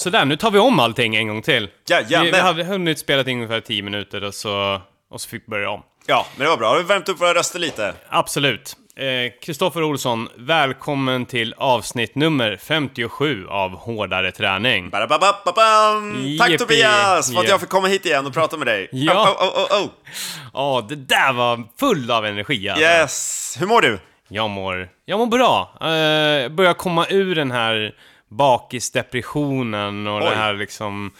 Sådär, nu tar vi om allting en gång till. Jajamän. Vi, vi hade hunnit spela in ungefär 10 minuter och så, och så fick vi börja om. Ja, men det var bra. Har vi värmt upp våra röster lite? Absolut. Kristoffer Olsson, välkommen till avsnitt nummer 57 av Hårdare träning. Tack. Tobias för att jag fick komma hit igen och prata med dig. Ja. Oh, oh, oh, oh. Ja, det där var full av energi alltså. Yes! Hur mår du? Jag mår, jag mår bra. Uh, börjar komma ur den här bakisdepressionen och Oj. det här liksom...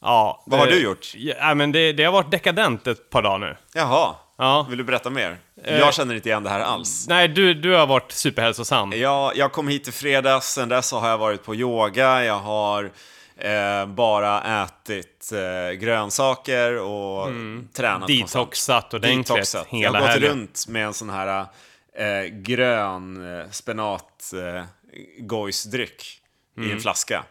Ja, Vad har det- du gjort? Ja, men det, det har varit dekadent ett par dagar nu. Jaha. Ja. Vill du berätta mer? Eh. Jag känner inte igen det här alls. Nej, du, du har varit superhälsosam. Jag, jag kom hit i fredags, sen dess har jag varit på yoga, jag har eh, bara ätit eh, grönsaker och tränat konstant. Detoxat ordentligt Detoxat. hela Jag har gått helgen. runt med en sån här eh, grön eh, spenat eh, gojsdryck i Mm. en flaska.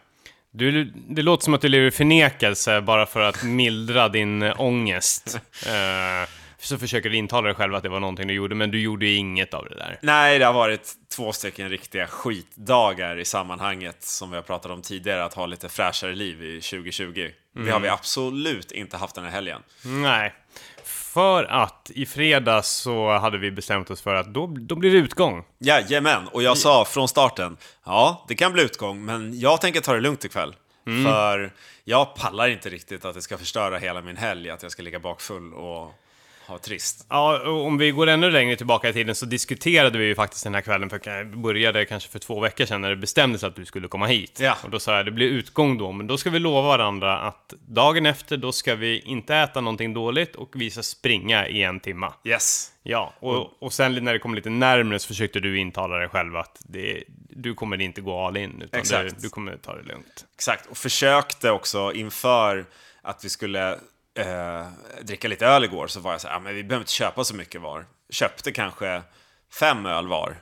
Du, det låter som att du lever i förnekelse bara för att mildra din ångest. Eh, så försöker du intala dig själv att det var någonting du gjorde, men du gjorde ju inget av det där. Nej, det har varit två stycken riktiga skitdagar i sammanhanget som vi har pratat om tidigare, att ha lite fräschare liv i 2020. Det har vi absolut inte haft den här helgen. Nej. För att i fredags så hade vi bestämt oss för att då, då blir det utgång. Jajamän, och jag sa från starten, ja, det kan bli utgång, men jag tänker ta det lugnt ikväll. För jag pallar inte riktigt att det ska förstöra hela min helg, att jag ska ligga bakfull och ha trist. Ja, om vi går ännu längre tillbaka i tiden så diskuterade vi ju faktiskt den här kvällen, för började kanske för två veckor sedan när det bestämdes att du skulle komma hit. Ja. Och då sa jag, det blir utgång då, men då ska vi lova varandra att dagen efter, då ska vi inte äta någonting dåligt och vi ska springa i en timma. Yes. Ja, och, och sen när det kom lite närmre så försökte du intala dig själv att det, du kommer inte gå all in, utan du, Exakt. du kommer ta det lugnt. Exakt, och försökte också inför att vi skulle eh, dricka lite öl igår så var jag så här, ah, men vi behöver inte köpa så mycket var. Köpte kanske fem öl var.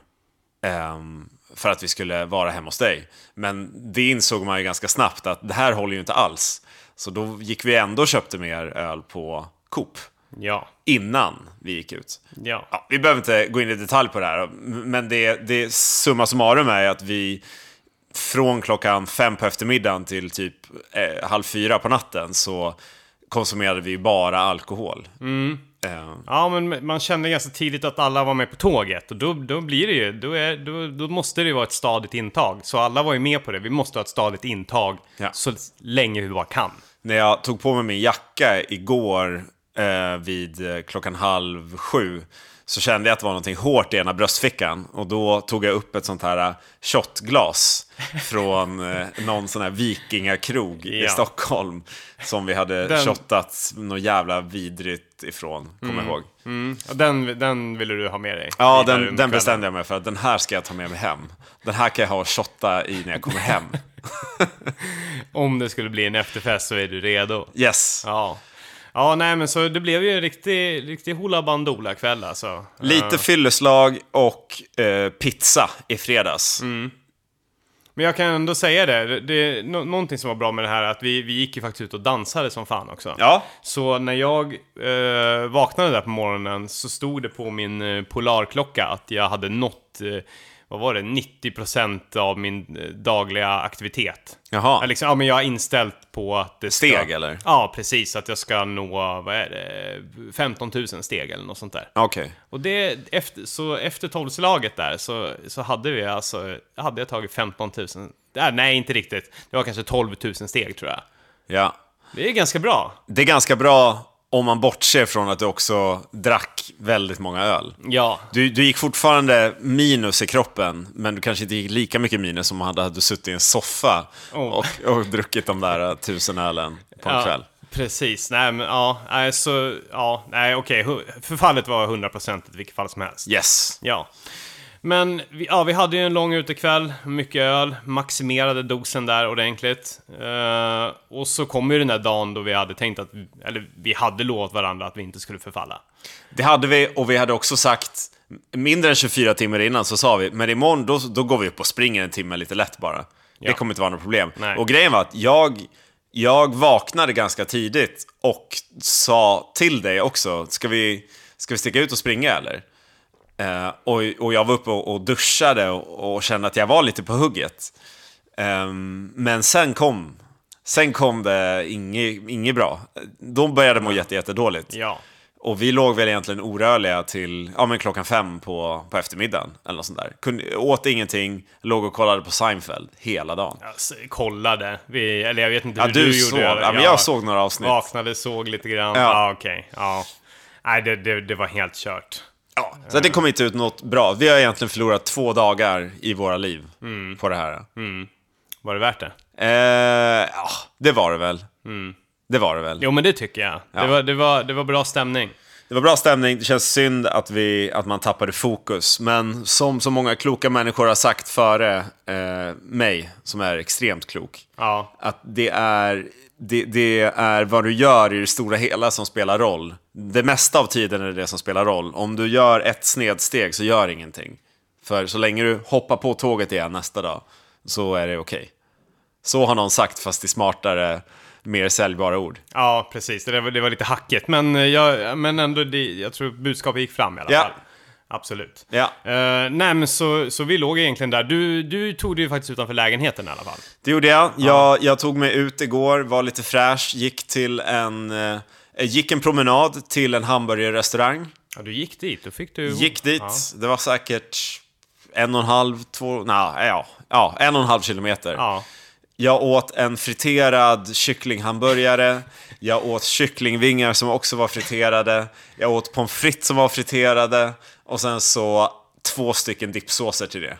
ehm, för att vi skulle vara hemma hos dig. Men det insåg man ju ganska snabbt att det här håller ju inte alls. Så då gick vi ändå och köpte mer öl på Coop Ja, innan vi gick ut. ja. Ja, vi behöver inte gå in i detalj på det här, men det, det summa summarum är att vi från klockan fem på eftermiddagen till typ eh, halv fyra på natten så konsumerade vi bara alkohol. Eh, Ja, men man kände ganska tidigt att alla var med på tåget och då, då blir det ju, då, är, då, då måste det ju vara ett stadigt intag. Så alla var ju med på det, vi måste ha ett stadigt intag Ja. så länge vi bara kan. när jag tog på mig min jacka igår eh, vid eh, klockan halv sju så kände jag att det var någonting hårt i ena bröstfickan och då tog jag upp ett sånt här eh, shotglas från eh, någon sån här vikingakrog i Ja. Stockholm som vi hade Den- shottat något jävla vidrigt ifrån, kommer jag ihåg. Mm. Den, den ville du ha med dig? Ja, den, den bestämde jag mig för att den här ska jag ta med mig hem. Den här kan jag ha och shotta i när jag kommer hem. Om det skulle bli en efterfest så är du redo. Yes. Ja. Ja, nej men så det blev ju en riktig, riktig hoola bandoola kväll alltså. Lite fylleslag och eh, pizza i fredags. Men jag kan ändå säga det, det, nå- någonting som var bra med det här är att vi, vi gick ju faktiskt ut och dansade som fan också. Ja, Så när jag eh, vaknade där på morgonen så stod det på min eh, polarklocka att jag hade nått, eh, vad var det, 90% av min eh, dagliga aktivitet. Jaha. Jag, liksom, ja, men jag har inställt på att det ska... Steg, eller? Ja, precis. Att jag ska nå, vad är det, 15 000 steg eller något sånt där. okej. Och det, efter, så efter tolvslaget där så, så hade vi alltså, hade jag tagit 15 000, äh, nej inte riktigt, det var kanske 12 000 steg tror jag. Ja. Det är ganska bra. Det är ganska bra om man bortser från att du också drack väldigt många öl. Ja, Du, du gick fortfarande minus i kroppen, men du kanske inte gick lika mycket minus som om hade du suttit i en soffa Oh. och, och druckit de där eh, tusen ölen på en ja kväll. precis. Nej men ja, nej, så, ja, nej okej, förfallet var 100% i vilket fall som helst. Yes. Ja. Men vi, ja, vi hade ju en lång utekväll, mycket öl, maximerade dosen där ordentligt. Eh, och så kom ju den där dagen då vi hade tänkt att, eller vi hade lovat varandra att vi inte skulle förfalla. Det hade vi, och vi hade också sagt, mindre än 24 timmar innan så sa vi, men imorgon då, då går vi upp och springer en timme lite lätt bara. Det Ja. kommer inte vara något problem. Nej. Och grejen var att jag, jag vaknade ganska tidigt och sa till dig också, ska vi, ska vi sticka ut och springa eller? Eh, och, och jag var uppe och, och duschade och, och kände att jag var lite på hugget. Ehm, men sen kom Sen kom det inget, inget bra. De började må jätte, jättedåligt. Ja. Och vi låg väl egentligen orörliga till ja, men klockan fem på, på eftermiddagen. Eller något sånt där. Kunde, åt ingenting, låg och kollade på Seinfeld hela dagen. Jag s- kollade. Vi, eller jag vet inte Ja, hur du, du, såg. gjorde. Ja, men jag såg några avsnitt. Vaknade, såg lite grann. Ja. Ja, okej. Ja. Nej, det, det, det var helt kört. Ja, så det kom inte ut något bra. Vi har egentligen förlorat två dagar i våra liv på det här. Var det värt det? Eh, ja, det var det väl. Det var det väl. Jo, men det tycker jag. Ja. Det, var, det, var, det var bra stämning. Det var bra stämning, det känns synd att, vi, att man tappade fokus. Men som så många kloka människor har sagt före eh, mig, som är extremt klok, Ja. att det är, det, det är vad du gör i det stora hela som spelar roll. Det mesta av tiden är det som spelar roll. Om du gör ett snedsteg så gör ingenting. För så länge du hoppar på tåget igen nästa dag så är det okej. Så har någon sagt, fast i smartare, mer säljbara ord. Ja, precis. Det var, det var lite hackigt, men, eh, jag, men ändå, det, jag tror budskapet gick fram i alla Ja. fall. Absolut. Ja. Eh, nej, men så, så vi låg egentligen där. Du, du tog det ju faktiskt utanför lägenheten i alla fall. Det gjorde jag. jag. Jag tog mig ut igår, var lite fräsch, gick till en, eh, gick en promenad till en hamburgerrestaurang. Ja, du gick dit. Då fick du... Gick dit, Ja. det var säkert en och en halv, två, nej, ja, ja, en och en halv kilometer. Ja. Jag åt en friterad kycklinghamburgare. Jag åt kycklingvingar som också var friterade. Jag åt pommes frites som var friterade. Och sen så två stycken dippsåser till det.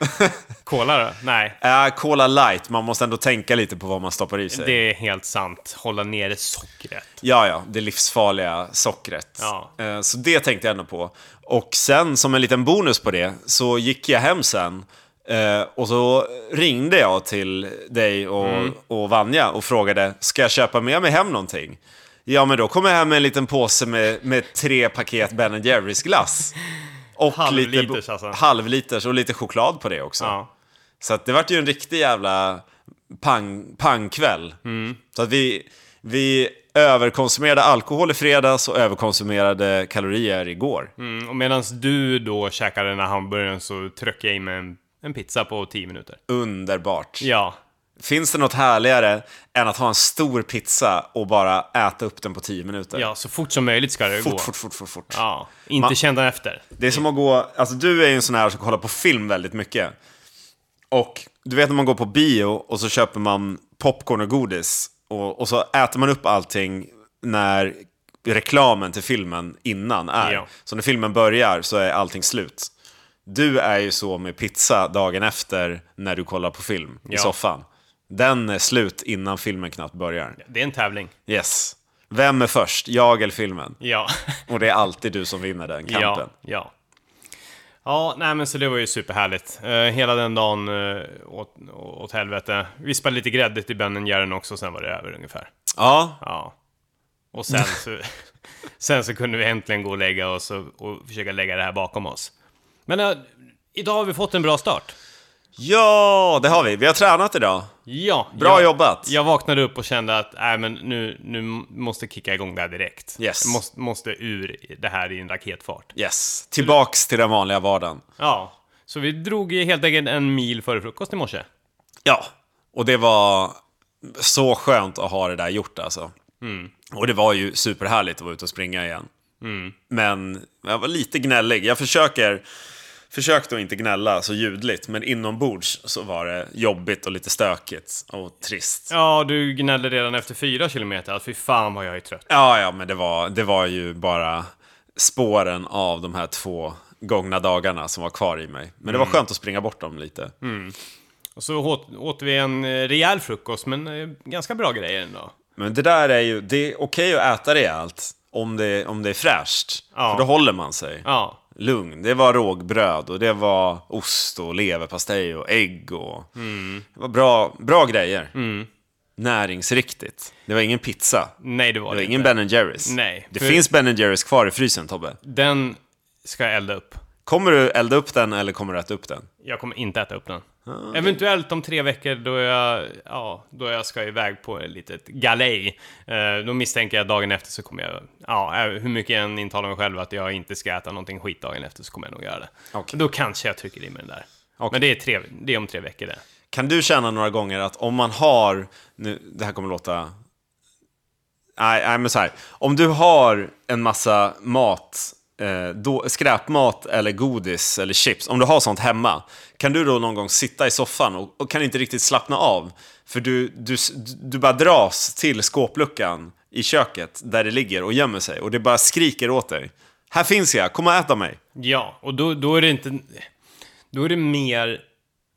Cola då? Nej. Äh, Cola light, man måste ändå tänka lite på vad man stoppar i sig. Det är helt sant. Hålla nere sockret. Ja, ja, det livsfarliga sockret. Ja. Eh, Så det tänkte jag ändå på. Och sen, som en liten bonus på det, så gick jag hem sen. eh, Och så ringde jag till dig och, Mm. och Vanja och frågade, ska jag köpa med mig hem någonting? Ja, men då kom jag hem med en liten påse med, med tre paket Ben Jerrys glass. Och Halvliters lite, alltså. Halvliters och lite choklad på det också. Ja. Så det vart ju en riktig jävla pang, pangkväll. Mm. Så att vi, vi överkonsumerade alkohol i fredags och överkonsumerade kalorier igår. Mm, och medan du då käkade den här hamburgaren så tryckte jag in med en, en pizza på 10 minuter. Underbart. Ja. Finns det något härligare än att ha en stor pizza och bara äta upp den på 10 minuter? Ja, så fort som möjligt ska det gå. Fort, fort, fort, fort, fort. Ja. Inte Man- kända efter. Det är som att gå, alltså du är ju en sån här som kollar på film väldigt mycket. Och du vet när man går på bio och så köper man popcorn och godis och, och så äter man upp allting när reklamen till filmen innan är. Ja. Så när filmen börjar så är allting slut. Du är ju så med pizza dagen efter när du kollar på film i Ja. soffan. Den är slut innan filmen knappt börjar. Det är en tävling. Yes. Vem är först? Jag eller filmen? Ja. Och det är alltid du som vinner den kampen. Ja, ja. Ja, nej men så det var ju superhärligt. Uh, hela den dagen uh, åt, åt helvete. Vi spelade lite grädde till Ben Jerryn också, sen var det över ungefär. Ja, Ja. Och sen så, sen så kunde vi äntligen gå och lägga oss och, och försöka lägga det här bakom oss. Men eh, idag har vi fått en bra start. Ja, det har vi. Vi har tränat idag. Ja, Bra jag, jobbat. Jag vaknade upp och kände att nej, men nu, nu måste kicka igång det här direkt. Yes. Jag måste, måste ur det här i en raketfart. Yes, tillbaks till den vanliga vardagen. Ja, så vi drog helt enkelt en mil före frukost i morse. Ja, och det var så skönt att ha det där gjort alltså. Och det var ju superhärligt att vara ute och springa igen. Men jag var lite gnällig. Jag försöker, försökte att inte gnälla så ljudligt, men inombords så var det jobbigt och lite stökigt och trist. Ja, du gnällde redan efter fyra kilometer att fy fan vad jag är trött. Ja, ja, men det var, det var ju bara spåren av de här två gångna dagarna som var kvar i mig. Men det var skönt att springa bort dem lite. Och så åt, åt vi en eh, rejäl frukost, men eh, ganska bra grejer ändå. Men det där är ju, det är okej att äta rejält om det, om det är fräscht. Ja. För då håller man sig. Ja, Lugn. Det var rågbröd och det var ost och leverpastej och ägg och... Det var bra, bra grejer. Näringsriktigt. Det var ingen pizza. nej det var Det det var ingen. Ben Jerrys. Nej, Det för- finns Ben Jerrys kvar i frysen, Tobbe. Den ska jag elda upp. Kommer du elda upp den eller kommer du äta upp den? Jag kommer inte äta upp den. Ah, Eventuellt om tre veckor då jag, ja, då jag ska iväg på ett litet galej. Eh, då misstänker jag dagen efter så kommer jag, ja, hur mycket jag än intalar mig själv att jag inte ska äta någonting skit dagen efter så kommer jag nog göra det. Okej. Då kanske jag trycker i mig den där. Okej. Men det är, tre, det är om tre veckor det. Kan du känna några gånger att om man har, nu, det här kommer låta Nej, nej, men så här. Om du har en massa mat, eh, då, skräpmat eller godis eller chips, om du har sånt hemma, kan du då någon gång sitta i soffan och, och kan inte riktigt slappna av? För du, du, du bara dras till skåpluckan i köket där det ligger och gömmer sig och det bara skriker åt dig. Här finns jag, kom och ät av mig. Ja, och då, då är det inte... Då är det mer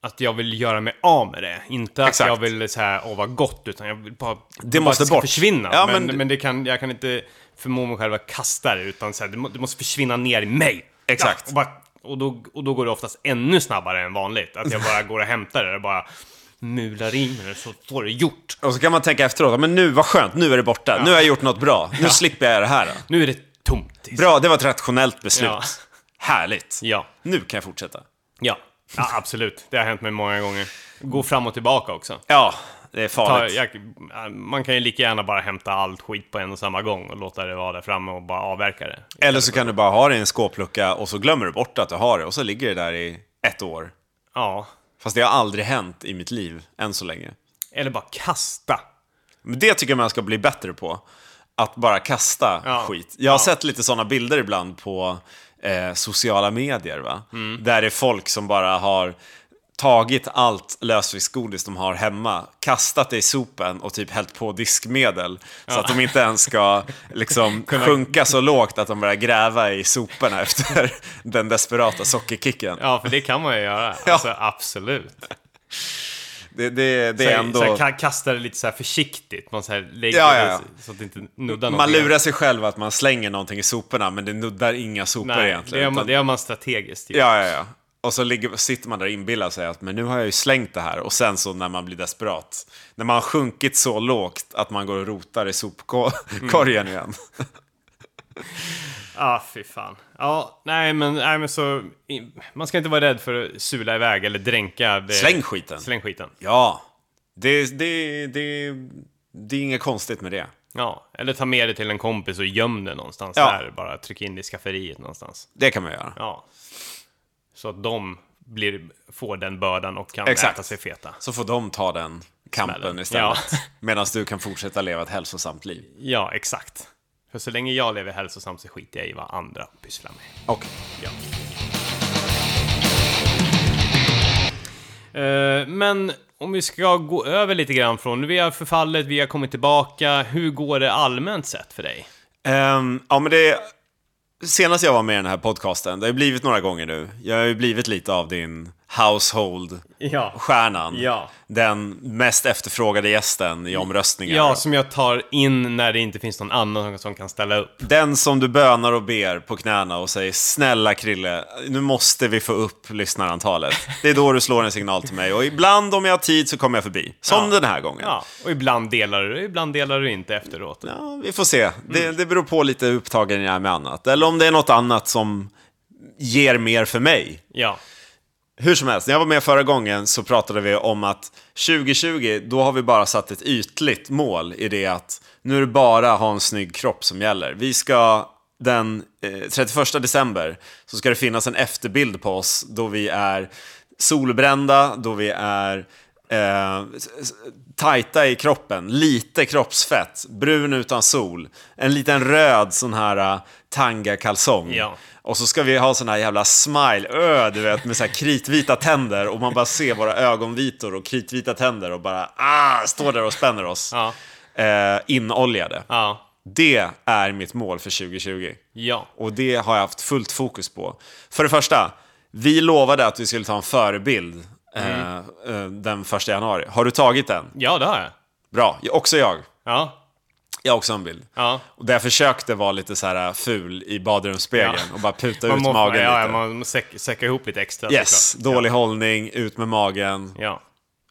att jag vill göra mig av med det. Inte att Exakt. jag vill säga åh vad gott, utan jag vill bara... Det bara måste ska bort. försvinna. Ja, men men- men, det kan, jag kan inte förmå mig själv att kasta det, utan så här, det, må, det måste försvinna ner i mig. Exakt. Ja, och, bara, och, då, och då går det oftast ännu snabbare än vanligt. Att jag bara går och hämtar det och bara mular in det så får det gjort. Och så kan man tänka efteråt, men nu, vad skönt, nu är det borta, nu har jag gjort något bra, nu slipper jag det här. Nu är det tomt. Bra, det var ett rationellt beslut. Ja. Härligt. Ja. Nu kan jag fortsätta. Ja. ja, absolut. Det har hänt mig många gånger. Gå fram och tillbaka också. Ja, det är Ta, farligt. jag, man kan ju lika gärna bara hämta allt skit på en och samma gång och låta det vara där framme och bara avverka det. Eller så kan du bara ha det i en skåplucka och så glömmer du bort att du har det och så ligger det där i ett år. Ja. Fast det har aldrig hänt i mitt liv, än så länge. Eller bara kasta. Men det tycker jag man ska bli bättre på. Att bara kasta Ja. skit. Jag har Ja. sett lite sådana bilder ibland på eh, sociala medier, va? Mm. Där det är folk som bara har tagit allt lösviktsgodis de har hemma, kastat det i sopen och typ hällt på diskmedel. Så att de inte ens ska liksom sjunka så lågt att de börjar gräva i soporna efter den desperata sockerkicken. Ja, för det kan man ju göra. Ja. Alltså, absolut. Det, det, det Så, är ändå... så här, ka- kasta det lite så här försiktigt. Man så här lägger Ja, ja, ja. så att det inte nuddar något. Man lurar sig själv att man slänger någonting i soporna, men det nuddar inga sopor Nej, egentligen. det gör, man, utan- det gör man strategiskt. ju. Ja, ja, ja. Och så ligger, sitter man där och inbillar sig att men nu har jag ju slängt det här. Och sen så när man blir desperat, när man har sjunkit så lågt att man går och rotar i sopkorgen igen. Ja, fy fan. Ja, nej men, nej, men så... Man ska inte vara rädd för att sula iväg eller dränka. Det, Släng skiten. Släng skiten. Ja, det, det, det, det är inget konstigt med det. Ja, eller ta med det till en kompis och göm det någonstans Ja. där. Bara tryck in det i skafferiet någonstans. Det kan man göra. Ja. Så att de blir, får den bördan och kan Exakt. äta sig feta. Så får de ta den kampen Smällen. istället. Ja. Medan du kan fortsätta leva ett hälsosamt liv. Ja, exakt. För så länge jag lever hälsosamt så skiter jag i vad andra pysslar med. Och Ja. Eh, men om vi ska gå över lite grann från, vi har förfallit, vi har kommit tillbaka. Hur går det allmänt sett för dig? Ehm, ja, men det... Senast jag var med i den här podcasten, det har ju blivit några gånger nu. Jag har ju blivit lite av din household-stjärnan. Ja. Den mest efterfrågade gästen i omröstningar. Ja, som jag tar in när det inte finns någon annan som kan ställa upp. Den som du bönar och ber på knäna och säger snälla Krille, nu måste vi få upp lyssnarantalet. Det är då du slår en signal till mig och ibland om jag har tid så kommer jag förbi. Som Ja. den här gången. Ja, och ibland delar du, ibland delar du inte efteråt. Ja, vi får se. Det, det beror på lite hur upptagen jag är med annat. Eller om det är något annat som ger mer för mig. Ja. Hur som helst, när jag var med förra gången så pratade vi om att 2020, då har vi bara satt ett ytligt mål i det att nu är det bara ha en snygg kropp som gäller. Vi ska den eh, 31 december så ska det finnas en efterbild på oss då vi är solbrända, då vi är eh, tajta i kroppen, lite kroppsfett, brun utan sol, en liten röd sån här uh, tanga-kalsong. Ja. Och så ska vi ha sån här jävla smile, ö, du vet, med så här kritvita tänder och man bara ser våra ögonvitor och kritvita tänder och bara ah, står där och spänner oss. Ja. Eh, inoljade. Ja. Det är mitt mål för 2020. Ja. Och det har jag haft fullt fokus på. För det första, vi lovade att vi skulle ta en förebild eh, eh, den första januari. Har du tagit den? Ja, det har jag. Bra, också jag. Ja. Jag har också en bild. Ja. Och där jag försökte vara lite så här ful i badrumsspegeln Ja. och bara puta Man ut må- magen ja, lite. Ja, man säck, säcka ihop lite extra. Yes, såklart. dålig hållning, ut med magen, Ja.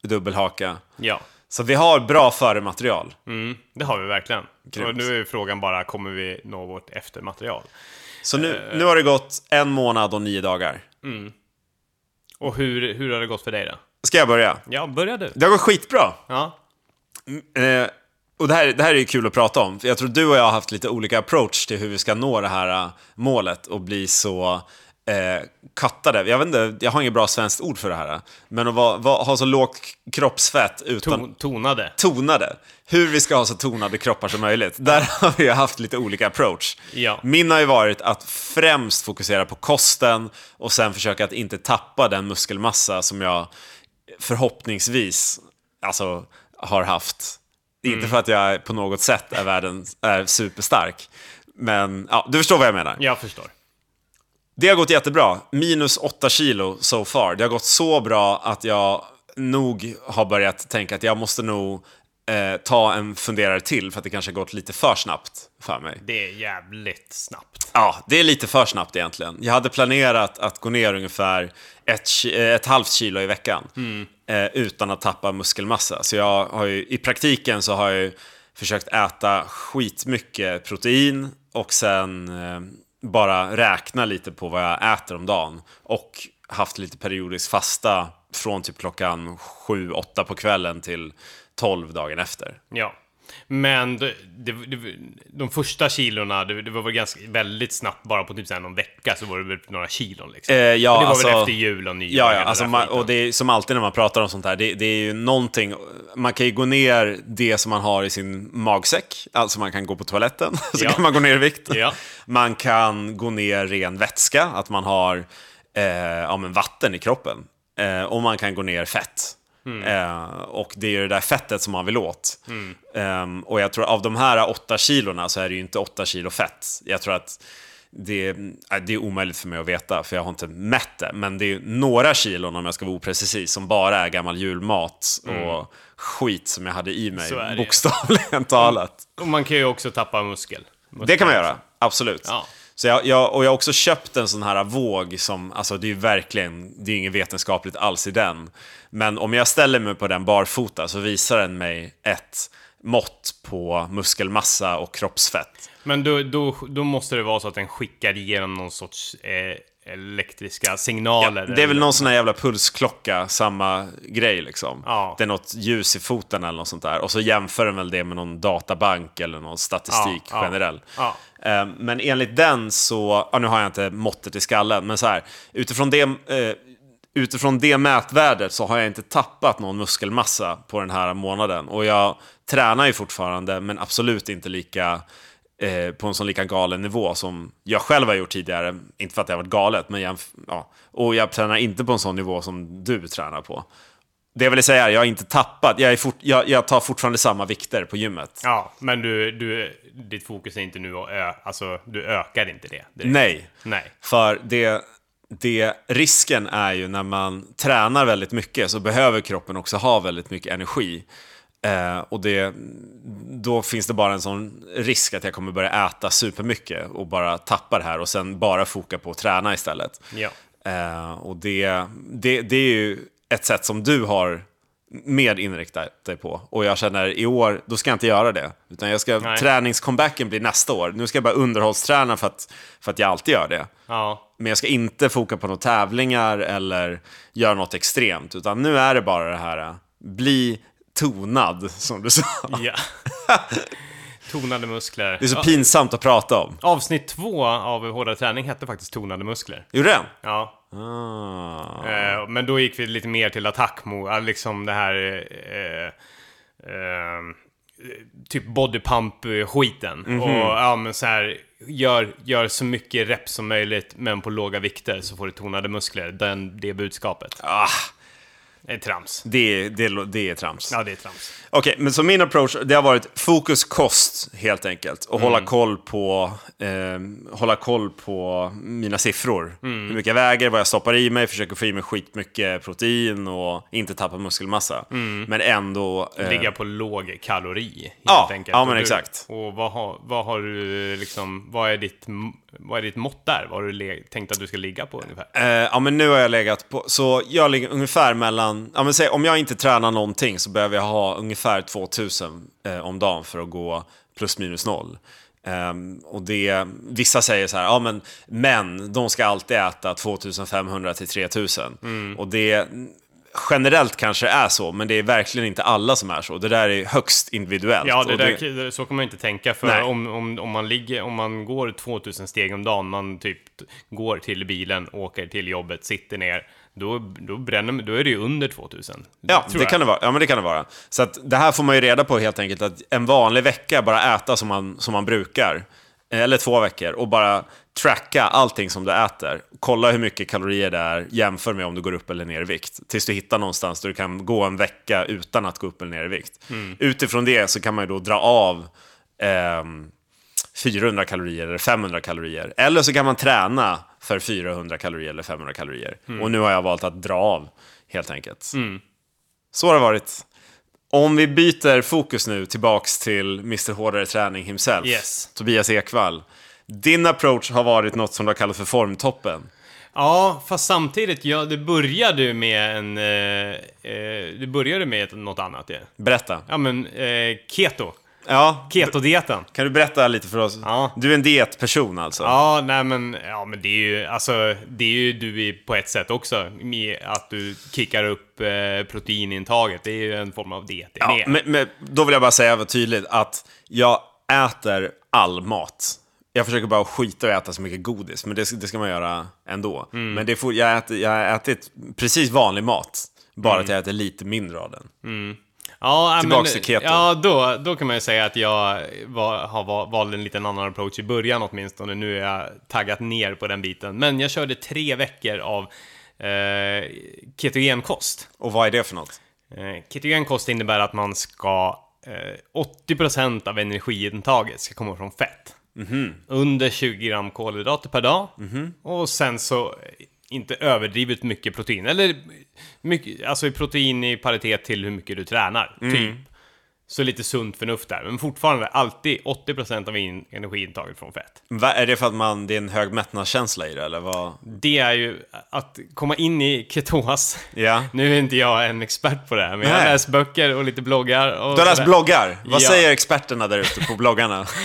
dubbelhaka. Ja. Så vi har bra förematerial. Mm, det har vi verkligen. Grymt. Och nu är frågan bara, kommer vi nå vårt eftermaterial? Så nu, Eh. nu har det gått en månad och nio dagar. Och hur, hur har det gått för dig då? Ska jag börja? Ja, börja du. Det har gått skitbra. Ja. Eh, och det här, det här är ju kul att prata om, för jag tror du och jag har haft lite olika approach till hur vi ska nå det här eh, målet och bli så eh, kattade. Jag vet inte, jag har inget bra svenskt ord för det här. Men att vara, vara, ha så lågt kroppsfett utan... ton, tonade. tonade. Hur vi ska ha så tonade kroppar som möjligt. Där har vi haft lite olika approach. Ja. Min har ju varit att främst fokusera på kosten och sen försöka att inte tappa den muskelmassa som jag förhoppningsvis alltså, har haft. Inte för att jag på något sätt är, världen, är superstark. Men ja, du förstår vad jag menar. Jag förstår. Det har gått jättebra. Minus 8 kilo so far. Det har gått så bra att jag nog har börjat tänka att jag måste nog eh, ta en funderare till för att det kanske har gått lite för snabbt för mig. Det är jävligt snabbt. Ja, det är lite för snabbt egentligen. Jag hade planerat att gå ner ungefär ett, eh, ett halvt kilo i veckan eh, utan att tappa muskelmassa. Så jag har ju, i praktiken så har jag ju försökt äta skitmycket protein och sen eh, bara räkna lite på vad jag äter om dagen. Och haft lite periodisk fasta från typ klockan 7-8 på kvällen till 12 dagen efter. Ja. Men det, det, det, de första kilorna, det, det var väl ganska, väldigt snabbt, bara på typ så här någon vecka så var det väl några kilon liksom. Eh, ja, det var alltså- väl efter jul och nyår. Ja, ja alltså man, och det är som alltid när man pratar om sånt här, det, det är ju någonting, man kan ju gå ner det som man har i sin magsäck, alltså man kan gå på toaletten, så Ja. kan man gå ner i vikt. Ja. Man kan gå ner ren vätska, att man har eh, ja, men vatten i kroppen. Eh, och man kan gå ner fett. Eh, och det är ju det där fettet som man vill åt. Ehm, och jag tror av de här åtta kilorna så är det ju inte åtta kilo fett. Jag tror att det, äh, det är omöjligt för mig att veta, för jag har inte mätt det. Men det är några kilon, om jag ska vara oprecis, som bara är gammal julmat och skit som jag hade i mig, bokstavligen talat. Och man kan ju också tappa muskel. Det kan man göra, absolut. Ja. Så jag, jag, och jag har också köpt en sån här våg som, alltså det är ju verkligen, det är inget vetenskapligt alls i den. Men om jag ställer mig på den barfota så visar den mig ett mått på muskelmassa och kroppsfett. Men då, då, då måste det vara så att den skickar igenom någon sorts eh, elektriska signaler. Det är väl någon sån här jävla pulsklocka, samma grej liksom. Ja. Det är något ljus i foten eller något sånt där. Och så jämför den väl det med någon databank eller någon statistik Ja, ja, generell. ja. Eh, Men enligt den så, ja, nu har jag inte måttet i skallen, men så här, utifrån det, eh, utifrån det mätvärdet så har jag inte tappat någon muskelmassa på den här månaden. Och jag tränar ju fortfarande, men absolut inte lika eh, på en sån lika galen nivå som jag själv har gjort tidigare. Inte för att det har varit galet, men jag, ja. Och jag tränar inte på en sån nivå som du tränar på. Det vill säga, jag har inte tappat, jag, är fort, jag, jag tar fortfarande samma vikter på gymmet. Ja, men du, du, ditt fokus är inte nu att ö, alltså du ökar inte det. direkt. Nej, Nej. För det, det, risken är ju när man tränar väldigt mycket så behöver kroppen också ha väldigt mycket energi. Eh, och det, då finns det bara en sån risk att jag kommer börja äta supermycket och bara tappa det här och sen bara foka på att träna istället. Ja. Eh, och det, det, det är ju ett sätt som du har mer inriktat dig på. Och jag känner i år, då ska jag inte göra det. Utan jag ska, Nej. träningscomebacken blir nästa år. Nu ska jag bara underhållsträna för att, för att jag alltid gör det. Ja. Men jag ska inte foka på några tävlingar eller göra något extremt. Utan nu är det bara det här, äh, bli tonad, som du sa. ja. Tonade muskler. Det är så pinsamt att prata om. Avsnitt två av Hårda Träning hette faktiskt Tonade muskler. Gjorde den? Ja. Ah. Eh, men då gick vi lite mer till attack mot, liksom det här... Eh, eh, typ bodypump-skiten. Mhm. Och ja, men så här, gör, gör så mycket reps som möjligt, men på låga vikter så får du tonade muskler. Den, det budskapet. Ah, Det är trams. det, det, det är trams. Ja, det är trams. Okej, men så min approach, det har varit fokus kost helt enkelt. Och hålla, koll på, eh, hålla koll på mina siffror. Hur mycket jag väger, vad jag stoppar i mig, försöker få i mig skitmycket protein och inte tappa muskelmassa. Men ändå... eh, Ligga på låg kalori, helt Ja, enkelt. ja, men Och du, exakt. Och vad har, vad har du liksom, vad är ditt, vad är ditt mått där? Vad har du tänkt att du ska ligga på ungefär? Eh, ja, men nu har jag legat på... Så jag ligger ungefär mellan... Ja, men säg, om jag inte tränar någonting så behöver jag ha ungefär 2000 eh, om dagen för att gå plus minus noll. Ehm, och det, vissa säger så här, ja men män, de ska alltid äta 2500 till 3000. Och det, generellt kanske är så, men det är verkligen inte alla som är så. Det där är högst individuellt. Ja, det där, så kan man inte tänka för Nej. om, om, om, man ligger, om man går 2000 steg om dagen, man typ går till bilen, åker till jobbet, sitter ner, då, då, bränner, då är det ju under 2000. Ja, det jag. kan det vara. Ja, men det kan det vara. Så att det här får man ju reda på helt enkelt, att en vanlig vecka bara äta som man, som man brukar. Eller två veckor, och bara tracka allting som du äter. Kolla hur mycket kalorier det är, jämför med om du går upp eller ner i vikt. Tills du hittar någonstans där du kan gå en vecka utan att gå upp eller ner i vikt. Utifrån det så kan man ju då dra av ehm, 400 kalorier eller 500 kalorier. Eller så kan man träna för 400 kalorier eller 500 kalorier. Och nu har jag valt att dra av, helt enkelt. Så har det varit. Om vi byter fokus nu tillbaks till Mr Hårdare Träning himself, Yes. Tobias Ekvall. Din approach har varit något som du har kallat för formtoppen. Ja, fast samtidigt, ja, det började med en... Eh, eh, det började med något annat ju. Berätta. Ja, men eh, keto. Ja, Keto-dieten. kan du berätta lite för oss? Ja. Du är en dietperson alltså? Ja, nej men, ja men det är ju, alltså, det är ju du i, på ett sätt också. Med att du kickar upp eh, proteinintaget. Det är ju en form av diet Ja, men, men då vill jag bara säga tydligt att jag äter all mat. Jag försöker bara skita och äta så mycket godis, men det, det ska man göra ändå. Mm. Men det får, jag, äter, jag har ätit precis vanlig mat, bara Mm. att jag äter lite mindre av den. Ja, Tillbaks men, till keto. Ja, då, då kan man ju säga att jag var, har va- valt en liten annan approach i början åtminstone. Nu är jag taggat ner på den biten. Men jag körde tre veckor av eh, ketogenkost. Och vad är det för något? Eh, ketogenkost innebär att man ska... Eh, 80% av energiintaget ska komma från fett. Under 20 gram kolhydrater per dag. Och sen så inte överdrivet mycket protein. Eller mycket, alltså protein i paritet till hur mycket du tränar. Typ. Så lite sunt förnuft där. Men fortfarande alltid 80% av in- energiintaget från fett. Va, är det för att man, det är en hög mättnadskänsla i det, eller vad? Det är ju att komma in i ketos. Ja. Nu är inte jag en expert på det men jag har Nej. läst böcker och lite bloggar. Och Du har läst bloggar. Vad Ja. säger experterna där ute på bloggarna?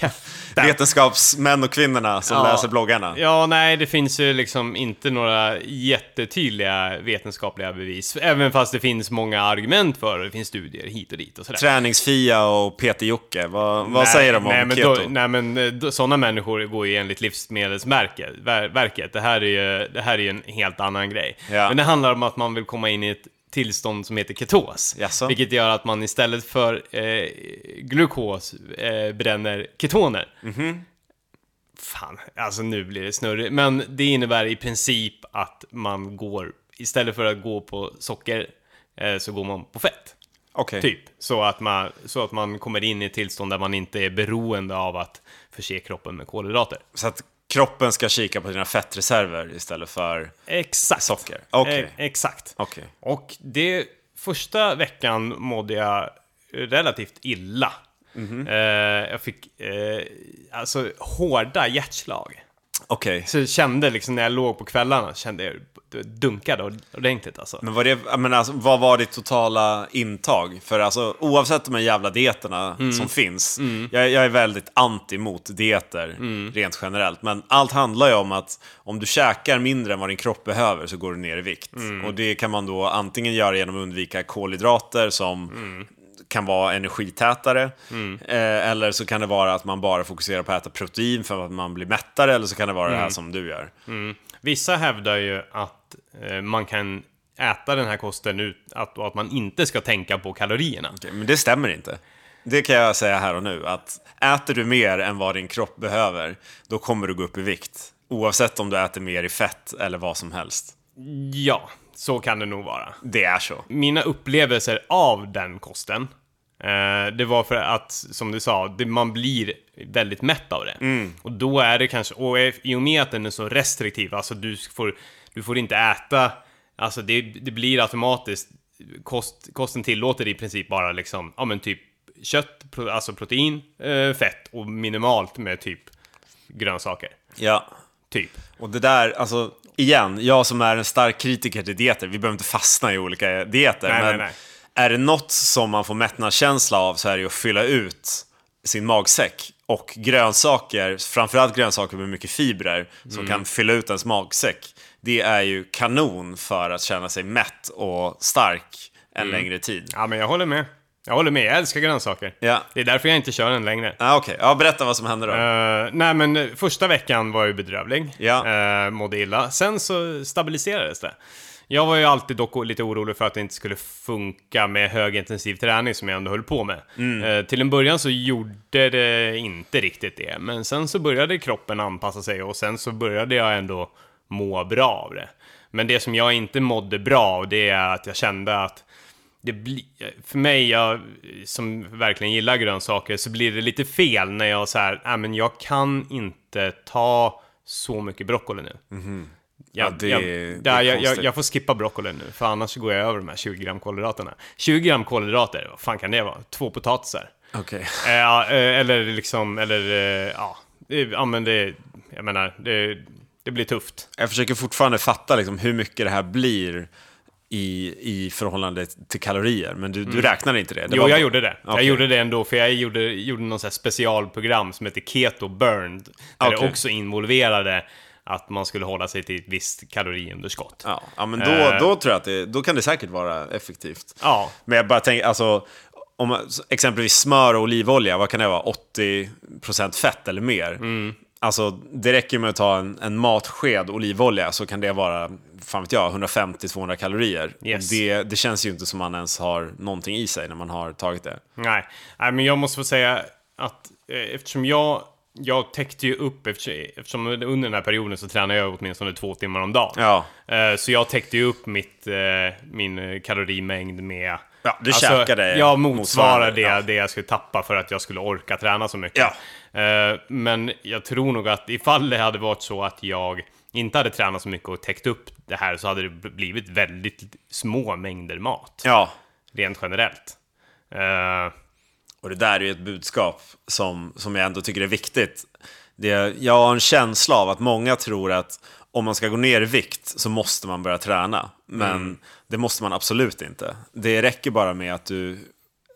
Vetenskapsmän och kvinnorna som Ja. läser bloggarna. Ja, nej, det finns ju liksom inte några jättetydliga vetenskapliga bevis. Även fast det finns många argument för det. Det finns studier hit och dit och sådär. Träningsfia och Peter-Jocke, vad, vad Nej, säger de om nej, men keto? Då, nej, men eh, då, sådana människor går ju enligt Livsmedelsverket. ver- Verket. Det här är ju det här är en helt annan grej. Ja. Men det handlar om att man vill komma in i ett tillstånd som heter ketos. Jaså? Vilket gör att man istället för eh, glukos eh, bränner ketoner. Mhm. Fan, alltså nu blir det snurrigt. Men det innebär i princip att man går, istället för att gå på socker, eh, så går man på fett. Okej. Typ. Så att, man, så att man kommer in i ett tillstånd där man inte är beroende av att förse kroppen med kolhydrater. Så att kroppen ska kika på dina fettreserver istället för... Exakt. Socker. Okej. Eh, exakt. Okej. Och det första veckan mådde jag relativt illa. Mhm. Eh, jag fick eh, alltså hårda hjärtslag. Okej. Så jag kände liksom när jag låg på kvällarna, kände jag dunkade ordentligt alltså. Men vad, det, menar, alltså, vad var ditt totala intag? För alltså, oavsett de här jävla dieterna Mm. som finns, jag, jag är väldigt anti mot dieter Mm. rent generellt. Men allt handlar ju om att om du käkar mindre än vad din kropp behöver så går du ner i vikt. Mm. Och det kan man då antingen göra genom att undvika kolhydrater som Mm. Kan vara energitätare. Eh, eller så kan det vara att man bara fokuserar på att äta protein för att man blir mättare. Eller så kan det vara det Mm. här som du gör. Vissa hävdar ju att eh, man kan äta den här kosten ut, att, och att man inte ska tänka på kalorierna. Okej, Men det stämmer inte. Det kan jag säga här och nu, att äter du mer än vad din kropp behöver, då kommer du gå upp i vikt. Oavsett om du äter mer i fett eller vad som helst. Ja, så kan det nog vara. Det är så. Mina upplevelser av den kosten, det var för att, som du sa, man blir väldigt mätt av det. Och då är det kanske, och i och med att den är så restriktiv, alltså du får, du får inte äta, alltså det, det blir automatiskt, kost, kosten tillåter i princip bara liksom, ja men typ kött, alltså protein, eh, fett och minimalt med typ grönsaker. Ja. Typ. Och det där, alltså, igen, jag som är en stark kritiker till dieter, vi behöver inte fastna i olika dieter, Nej, men nej, är det något som man får mättnadskänsla av så är det ju att fylla ut sin magsäck. Och grönsaker, framförallt grönsaker med mycket fibrer, som kan fylla ut ens magsäck. Det är ju kanon för att känna sig mätt och stark en längre tid. Ja, men jag håller med. Jag håller med, jag älskar grönsaker. Ja. Det är därför jag inte kör den längre. Ah, Okej, ja, berätta vad som hände då. Eh, nej men första veckan var ju bedrövlig. Ja. Uh, mådde illa. Sen så stabiliserades det. Jag var ju alltid dock lite orolig för att det inte skulle funka med högintensiv träning som jag ändå höll på med. Eh, till en början så gjorde det inte riktigt det, men sen så började kroppen anpassa sig och sen så började jag ändå må bra av det. Men det som jag inte mådde bra av, det är att jag kände att det blir, för mig, jag, som verkligen gillar grönsaker, så blir det lite fel när jag så här, nej men jag kan inte ta så mycket broccoli nu. Mhm. Jag, Ja, det jag, det där, är jag, jag, jag får skippa broccoli nu, för annars går jag över de här 20 gram kolhydraterna. 20 gram kolhydrater, vad fan kan det vara? Två potatisar. Okej. Eh, ja, eh, eller liksom, eller eh, ja, ja men det, jag menar, det, det blir tufft. Jag försöker fortfarande fatta liksom hur mycket det här blir i, i förhållande till kalorier, men du, du räknar inte det? det Mm. Jo, var- jag gjorde det. Jag Okej. gjorde det ändå, för jag gjorde, gjorde någon här specialprogram som heter Keto Burned. Där Okej. det också involverade att man skulle hålla sig till ett visst kaloriunderskott. Ja, ja men då, Eh. då tror jag att det, då kan det säkert vara effektivt. Ja, Men jag bara tänker, alltså, om exempelvis smör och olivolja, vad kan det vara? 80% fett eller mer? Mm. Alltså, det räcker med att ta en, en matsked olivolja så kan det vara, fan vet jag, 150-200 kalorier. Yes. Det, det känns ju inte som man ens har någonting i sig när man har tagit det. nej. nej. Men jag måste få säga att eh, eftersom jag jag täckte ju upp, eftersom, eftersom under den här perioden så tränade jag åtminstone två timmar om dagen. Ja. Eh, Så jag täckte ju upp mitt, eh, min eh, kalorimängd med... Ja, du käkade Jag motsvarar det, ja. det jag skulle tappa för att jag skulle orka träna så mycket. Ja. Men jag tror nog att ifall det hade varit så att jag inte hade tränat så mycket och täckt upp det här så hade det blivit väldigt små mängder mat. Ja, Rent generellt. Och det där är ju ett budskap som, som jag ändå tycker är viktigt. Det, jag har en känsla av att många tror att om man ska gå ner i vikt så måste man börja träna. Men det måste man absolut inte. Det räcker bara med att du,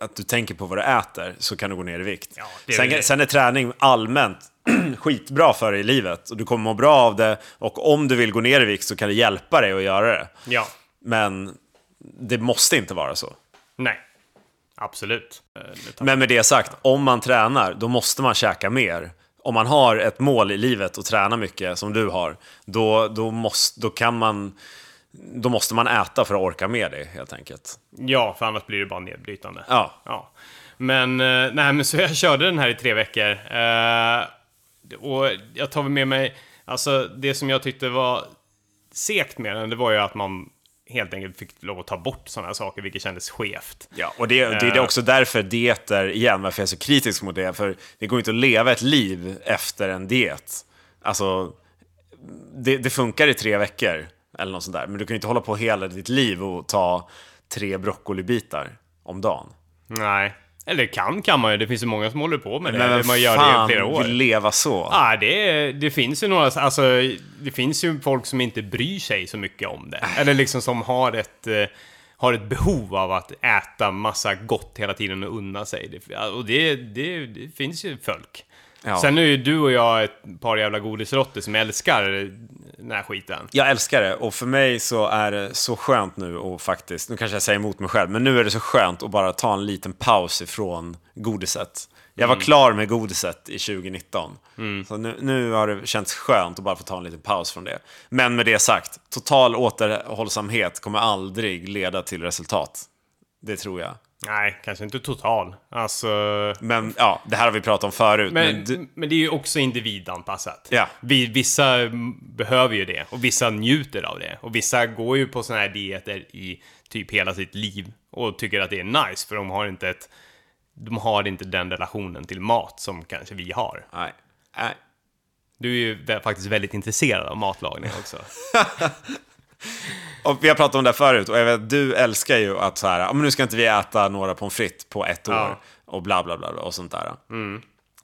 att du tänker på vad du äter så kan du gå ner i vikt. Ja, är sen, sen är träning allmänt skitbra för dig i livet och du kommer må bra av det. Och om du vill gå ner i vikt så kan det hjälpa dig att göra det. ja, Men det måste inte vara så. nej. Absolut. Eh, Men med det sagt, om man tränar, då måste man käka mer. Om man har ett mål i livet och träna mycket, som du har, då, då, måste, då kan man... Då måste man äta för att orka med det, helt enkelt. Ja, för annars blir det bara nedbrytande. Ja, Ja. Men, eh, nej, men så jag körde den här i tre veckor. Eh, och jag tar med mig, alltså det som jag tyckte var segt med den, det var ju att man helt enkelt fick lov att ta bort sådana saker, vilket kändes skevt. ja och det, det är också därför dieter, igen, varför jag är så kritisk mot det. För det går inte att leva ett liv efter en diet. Alltså, det, det funkar i tre veckor, eller något sånt där. Men du kan ju inte hålla på hela ditt liv och ta tre broccolibitar om dagen. Nej. Eller kan kan man ju, det finns ju många som håller på med det. Men vem man gör det fan i flera år. vill leva så? Ja, det, det finns ju några, alltså det finns ju folk som inte bryr sig så mycket om det. Eller liksom som har ett, eh, har ett behov av att äta massa gott hela tiden och unna sig. Det, och det, det, det finns ju folk. Ja. Sen är ju du och jag ett par jävla godisråttor som älskar den här skiten. Jag älskar det och för mig så är det så skönt nu och faktiskt, nu kanske jag säger emot mig själv, men nu är det så skönt att bara ta en liten paus ifrån godiset. Jag var klar med godiset i 2019. Så nu, nu har det känts skönt att bara få ta en liten paus från det. Men med det sagt, total återhållsamhet kommer aldrig leda till resultat. Det tror jag. Nej, kanske inte total. Alltså... Men ja, det här har vi pratat om förut. Men, Men, du, men det är ju också individanpassat. Ja. Vi, vissa behöver ju det och vissa njuter av det. Och vissa går ju på såna här dieter i typ hela sitt liv och tycker att det är nice för de har inte ett de har inte den relationen till mat som kanske vi har. nej, nej. Du är ju faktiskt väldigt intresserad av matlagning också. Och vi har pratat om det förut och jag vet, du älskar ju att så här, "Ja, men nu ska inte vi äta några pommes frites på ett år Ja. och bla bla bla och sånt där.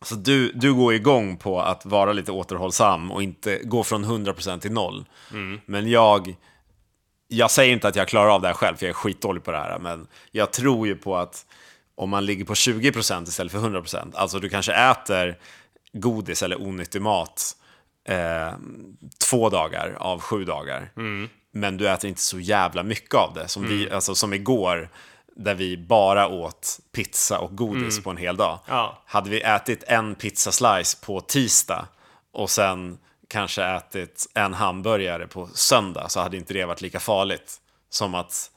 Så du, du går igång på att vara lite återhållsam och inte gå från 100% till noll. Men jag, jag säger inte att jag klarar av det här själv, för jag är skitdålig på det här, men jag tror ju på att om man ligger på 20% istället för 100%. Alltså du kanske äter godis eller onyttig mat eh, två dagar av sju dagar. Men du äter inte så jävla mycket av det. Som, vi, alltså, som igår, där vi bara åt pizza och godis på en hel dag. Ja. Hade vi ätit en pizzaslice på tisdag och sen kanske ätit en hamburgare på söndag så hade inte det varit lika farligt som att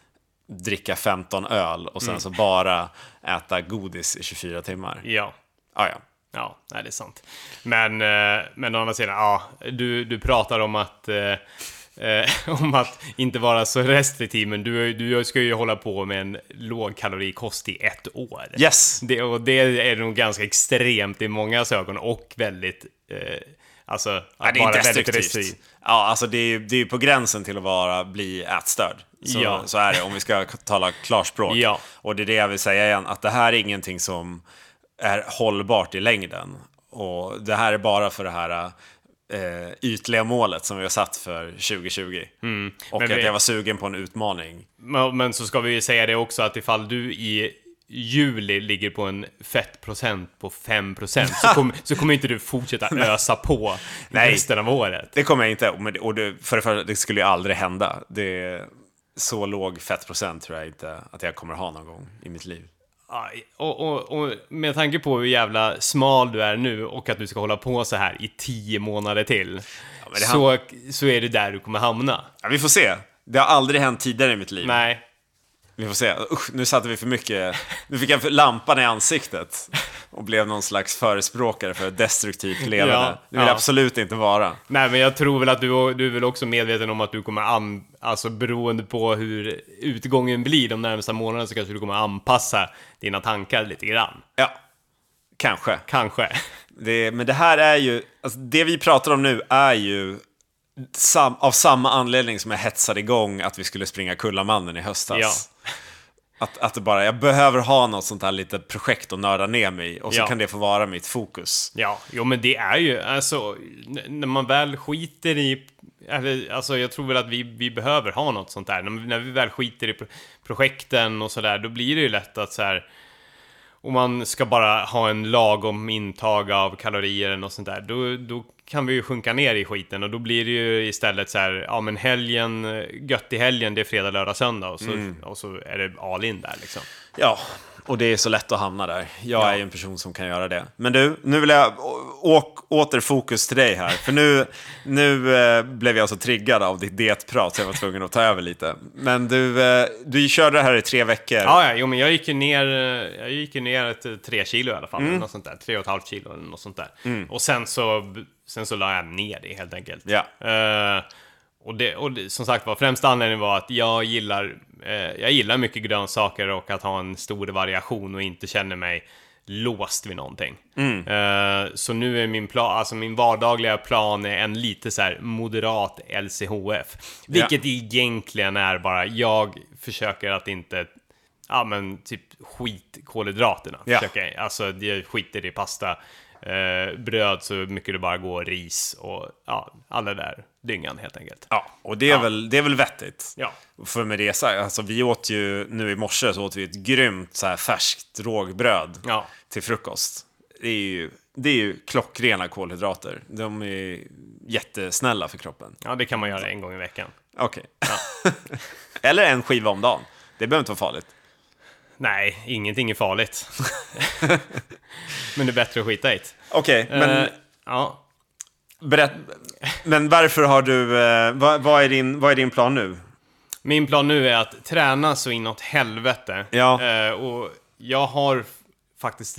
dricka 15 öl och sen så bara äta godis i 24 timmar. Ja. Ah, ja. Ja, nej, det är sant. Men, eh, men å andra sidan, ja, du, du pratar om att, eh, eh, om att inte vara så restriktiv, men du, du ska ju hålla på med en lågkalorikost i ett år. Yes! Det, och det är nog ganska extremt i många ögon och väldigt, eh, alltså, att Ja, det är vara väldigt restriktiv. Ja, alltså det är ju det är ju på gränsen till att vara, bli ätstörd. Så, Ja. så är det, om vi ska tala klarspråk. Ja. Och det är det jag vill säga igen, att det här är ingenting som är hållbart i längden. Och det här är bara för det här eh, ytliga målet som vi har satt för 2020. Och Mm. Men att vi- jag var sugen på en utmaning. Men, men så ska vi ju säga det också att ifall du i juli ligger på en fettprocent på 5% så, kom, så kommer inte du fortsätta ösa på Nej. resten av året. Det kommer jag inte, men och det, för det första, det skulle ju aldrig hända. Det är så låg fettprocent tror jag inte att jag kommer ha någon gång i mitt liv. Och, och, och med tanke på hur jävla smal du är nu och att du ska hålla på så här i 10 månader till det så, så är det där du kommer hamna. Ja, vi får se. Det har aldrig hänt tidigare i mitt liv. Nej, Vi får se. Usch, nu satte vi för mycket... Nu fick jag lampan i ansiktet och blev någon slags förespråkare för ett destruktivt levande. Ja, det vill ja. absolut inte vara. Nej, men jag tror väl att du, du är väl också medveten om att du kommer an, alltså beroende på hur utgången blir de närmsta månaderna så kanske du kommer anpassa dina tankar lite grann. Ja, kanske. Kanske. Det, men det här är ju... Alltså, det vi pratar om nu är ju sam, av samma anledning som jag hetsade igång att vi skulle springa Kullamannen i höstas. Ja. Att, att det bara, jag behöver ha något sånt här litet projekt att nörda ner mig i och så Ja. kan det få vara mitt fokus. Ja, jo men det är ju, alltså, när man väl skiter i, eller, alltså jag tror väl att vi, vi behöver ha något sånt där. När, när vi väl skiter i pro- projekten och sådär, då blir det ju lätt att så här, om man ska bara ha en lagom intag av kalorier något sånt där, då, då kan vi ju sjunka ner i skiten och då blir det ju istället så här, ja men helgen, gött i helgen, det är fredag, lördag, söndag och så, och så är det all in där liksom. Ja, och det är så lätt att hamna där. Jag Ja. är ju en person som kan göra det. Men du, nu vill jag åk, åter fokus till dig här. För nu, nu eh, blev jag så triggad av ditt dietprat så jag var tvungen att ta över lite. Men du, eh, du körde det här i tre veckor. Ja, ja, jo, men jag gick ju ner, eh, jag gick ju ner ett tre kilo i alla fall, eller något sånt där. Tre och ett halvt kilo eller något sånt där. Och sen så, sen så la jag ner det helt enkelt. Ja. Eh, och, det, och det, som sagt var, främsta anledningen var att jag gillar, eh, jag gillar mycket grönsaker och att ha en stor variation och inte känner mig låst vid någonting. Eh, så nu är min plan, alltså min vardagliga plan är en lite så moderat LCHF. Vilket egentligen är bara, jag försöker att inte Ja men typ skit kolhydraterna. Ja. Försöker, alltså jag skiter i pasta, eh, bröd så mycket det bara går, ris och ja, alla där dyngan helt enkelt. Ja, och det är, väl, det är väl vettigt. Ja. För med det sagt, alltså vi åt ju, nu i morse så åt vi ett grymt så här färskt rågbröd Ja. till frukost. Det är ju, det är ju klockrena kolhydrater. De är jättesnälla för kroppen. Ja, det kan man göra en gång i veckan. Okej. Eller en skiva om dagen. Det behöver inte vara farligt. Nej, ingenting är farligt. men det är bättre att skita i det. Okej, men, Eh, ja. berätt, men varför har du... Eh, vad, vad, är din, vad är din plan nu? Min plan nu är att träna så inåt helvete. Ja. Eh, och jag har faktiskt,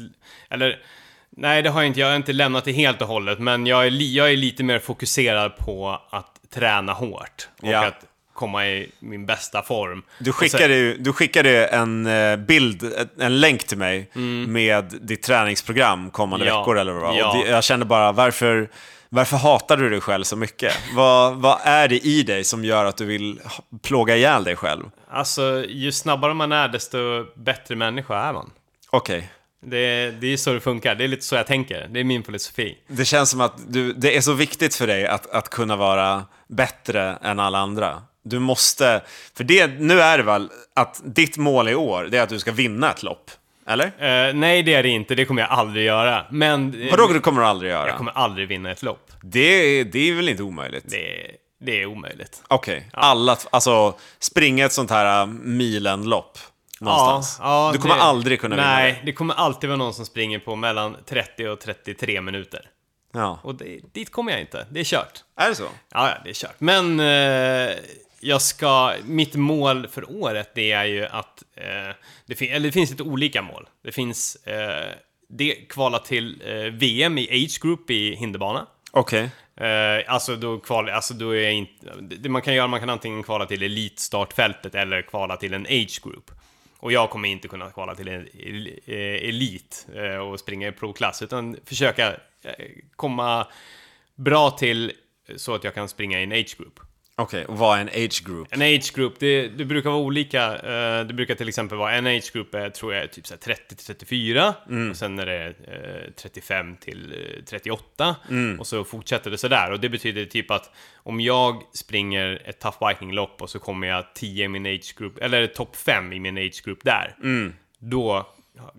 eller nej det har jag inte, jag har inte lämnat det helt och hållet, men jag är, jag är lite mer fokuserad på att träna hårt och Ja. att komma i min bästa form. Du skickade, ju, du skickade en eh, bild, en länk till mig med ditt träningsprogram kommande Mm. Ja. veckor eller vad. Ja. Jag kände bara, varför, varför hatar du dig själv så mycket? vad, vad är det i dig som gör att du vill plåga ihjäl dig själv? Alltså, ju snabbare man är, desto bättre människa är man. Okej. Det, det är så det funkar, det är lite så jag tänker. Det är min filosofi. Det känns som att du, det är så viktigt för dig att, att kunna vara bättre än alla andra. Du måste, för det, nu är det väl att ditt mål i år, det är att du ska vinna ett lopp. Eller? Eh, nej, det är det inte. Det kommer jag aldrig göra. Men eh, Vadå det kommer du aldrig göra? jag kommer aldrig vinna ett lopp. Det, är- det är väl inte omöjligt? Det är, det är omöjligt. Okej, alla, alltså springa ett sånt här äh, milenlopp någonstans. Ja, ja, du kommer det- aldrig kunna vinna Nej, det. det kommer alltid vara någon som springer på mellan 30 och 33 minuter. Ja. Och det, dit kommer jag inte. Det är kört. Är det så? Ja, ja, det är kört. Men eh, jag ska... Mitt mål för året, det är ju att... Eh, det, fin- eller det finns lite olika mål. Det finns... Eh, det kvala till eh, VM i Age Group i hinderbana. Okej. Eh, alltså då kval, alltså då är jag inte, det man kan göra, man kan antingen kvala till elitstartfältet eller kvala till en age group. Och jag kommer inte kunna kvala till en eh, elit eh, och springa i provklass, utan försöka komma bra till så att jag kan springa i en age group. Okej, och vad är en age group? En age group, det, det brukar vara olika. eh, Det brukar till exempel vara en age group är, tror jag, typ så här 30 till 34. Och sen är det eh, 35 till eh, 38. Och så fortsätter det sådär. Och det betyder typ att om jag springer ett tough biking-lopp och så kommer jag 10 i min age group, eller topp 5 i min age group där. Då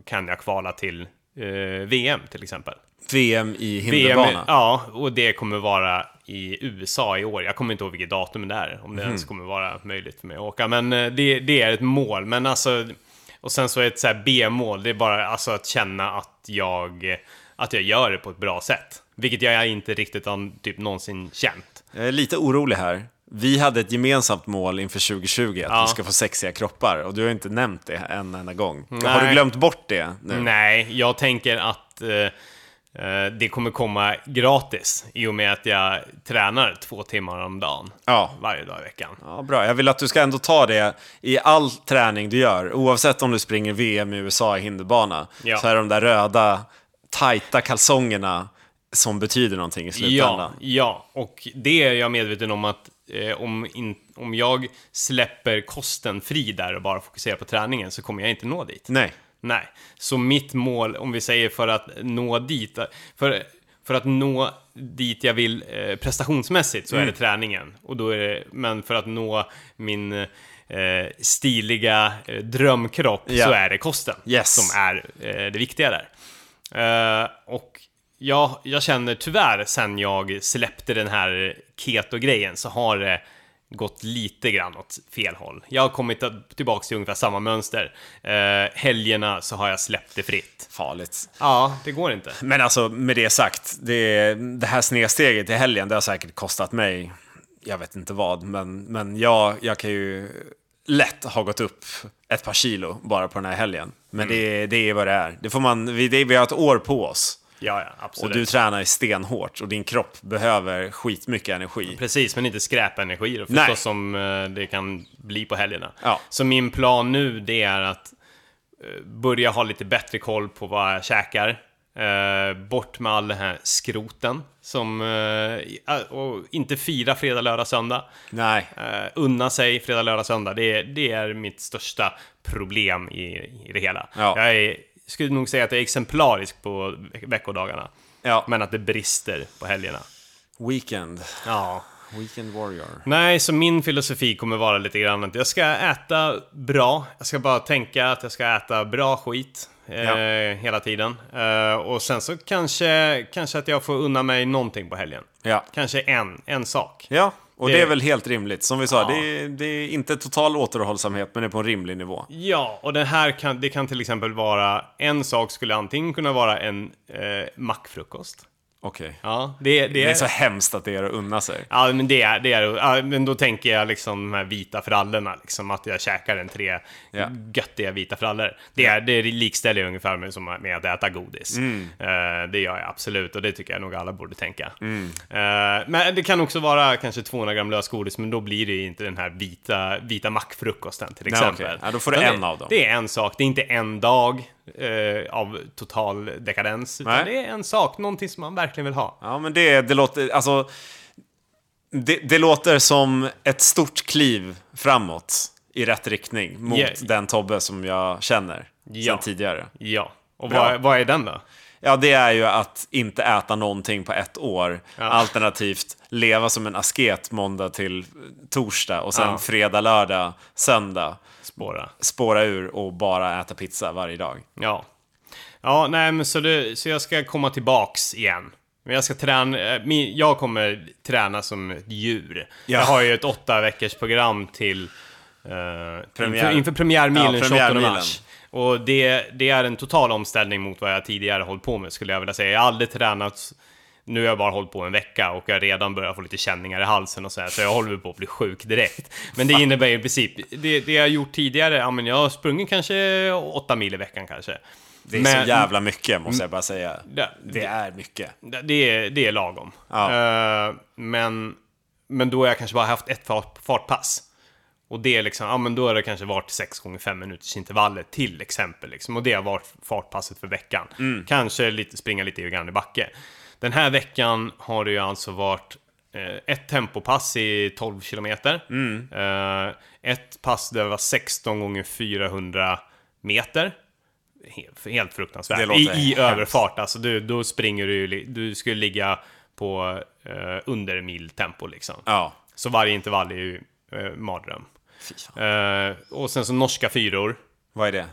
kan jag kvala till eh, VM till exempel. VM i VM, hinderbana? ja, och det kommer vara i USA i år. Jag kommer inte ihåg vilket datum det är, om det ens kommer vara möjligt för mig att åka. Men eh, det, det är ett mål. Men alltså, och sen så är ett så här B-mål, det är bara alltså att känna att jag, att jag gör det på ett bra sätt. Vilket jag inte riktigt har typ någonsin känt. Jag är lite orolig här. Vi hade ett gemensamt mål inför 2020, att Ja. vi ska få sexiga kroppar. Och du har inte nämnt det en enda gång. Har Nej. du glömt bort det nu? Nej, jag tänker att eh, det kommer komma gratis i och med att jag tränar två timmar om dagen. Ja. Varje dag i veckan. Ja, bra. Jag vill att du ska ändå ta det i all träning du gör. Oavsett om du springer VM i USA i hinderbana. Ja. Så är de där röda, tajta kalsongerna som betyder någonting i Ja, slutändan. ja, och det är jag medveten om att eh, om, in, om jag släpper kosten fri där och bara fokuserar på träningen så kommer jag inte nå dit. Nej. Nej, så mitt mål, om vi säger för att nå dit, för, för att nå dit jag vill eh, prestationsmässigt så är Mm. det träningen. Och då är det, men för att nå min eh, stiliga eh, drömkropp Ja. så är det kosten Yes. som är eh, det viktiga där. Eh, och jag, jag känner tyvärr sen jag släppte den här keto-grejen så har det gått lite grann åt fel håll. Jag har kommit tillbaka till ungefär samma mönster. Eh, helgerna så har jag släppt det fritt. Farligt. Ja, det går inte. Men alltså, med det sagt, det, det här snedsteget i helgen, det har säkert kostat mig, jag vet inte vad, men, men jag, jag kan ju lätt ha gått upp ett par kilo bara på den här helgen. Men det, det är vad det är. Det får man, vi, det, vi har ett år på oss. Ja, ja, Och absolut. du tränar stenhårt och din kropp behöver skitmycket energi. Precis, men inte skräpenergi då, Nej. förstås som eh, det kan bli på helgerna. Ja. Så min plan nu, det är att eh, börja ha lite bättre koll på vad jag käkar. Eh, bort med all den här skroten. Som, och inte fira fredag, lördag, söndag. Nej. Unna sig fredag, lördag, söndag. Det är, det är mitt största problem i, i det hela. Ja. Jag är, skulle nog säga att jag är exemplarisk på veck- veckodagarna. Ja. Men att det brister på helgerna. Weekend. Ja. Weekend warrior. Nej, så min filosofi kommer vara lite grann att jag ska äta bra. Jag ska bara tänka att jag ska äta bra skit eh, Ja. hela tiden. Eh, och sen så kanske, kanske att jag får unna mig någonting på helgen. Ja. Kanske en, en sak. Ja, och det, Det- är väl helt rimligt. Som vi sa, Ja. det, är, det är inte total återhållsamhet, men det är på en rimlig nivå. Ja, och det här kan, det kan till exempel vara, en sak skulle antingen kunna vara en eh, mackfrukost. Okej. Ja, det, det, Det är så hemskt att det är att unna sig. Ja, men det är, det är ja, men då tänker jag liksom de här vita frallorna, liksom att jag käkar en tre Ja. göttiga vita frallor. Det, är, det likställer jag ungefär med, som med att äta godis. Mm. Eh, det gör jag absolut, och det tycker jag nog alla borde tänka. Mm. Eh, men det kan också vara kanske 200 gram lösgodis, men då blir det inte den här vita, vita mackfrukosten till Nej, exempel. okej. Ja, då får du Utan en av dem. Det är en sak, det är inte en dag eh, av total dekadens, utan Nej. det är en sak, någonting som man verkligen vill ha. Ja, men det, det låter, alltså... Det, det låter som ett stort kliv framåt i rätt riktning mot Ja. den Tobbe som jag känner Ja. sedan tidigare. Ja, och Bra. vad, vad är den då? Ja, det är ju att inte äta någonting på ett år. Alternativt leva som en asket måndag till torsdag och sen Ja. fredag, lördag, söndag Spåra. spåra ur och bara äta pizza varje dag. Ja. Ja, nej men så, det, så jag ska komma tillbaks igen. Men jag ska träna, eh, jag kommer träna som ett djur. Ja. Jag har ju ett åtta veckors program till eh, Premiär. inför, inför premiärmilen Ja, 28 premiärmilen. mars. Och det, det är en total omställning mot vad jag tidigare hållit på med skulle jag vilja säga. Jag har aldrig tränat, nu har jag bara hållit på en vecka och jag redan börjat få lite känningar i halsen och så här, så jag håller på att bli sjuk direkt. Men det innebär ju i princip, det, det jag gjort tidigare, ja men jag har sprungit kanske åtta mil i veckan kanske. Det är Men- så jävla mycket, måste jag bara säga. Det- Det är mycket. Det är, det är lagom. Ja. Eh, men, men då har jag kanske bara haft ett fart, fartpass. Och det är liksom, ja men då har det kanske varit 6 gånger 5 minuters intervaller till exempel. Liksom. Och det har varit fartpasset för veckan. Kanske lite, springa lite grann i backe. Den här veckan har det ju alltså varit eh, ett tempopass i 12 kilometer. Eh, ett pass där det var 16 gånger 400 meter. Helt, fruktansvärt. I, I överfart, alltså du, då springer du du skulle ligga på eh, under miltempo liksom. Ja. Så varje intervall är ju eh, mardröm. Eh, och sen så norska fyror. Vad är det?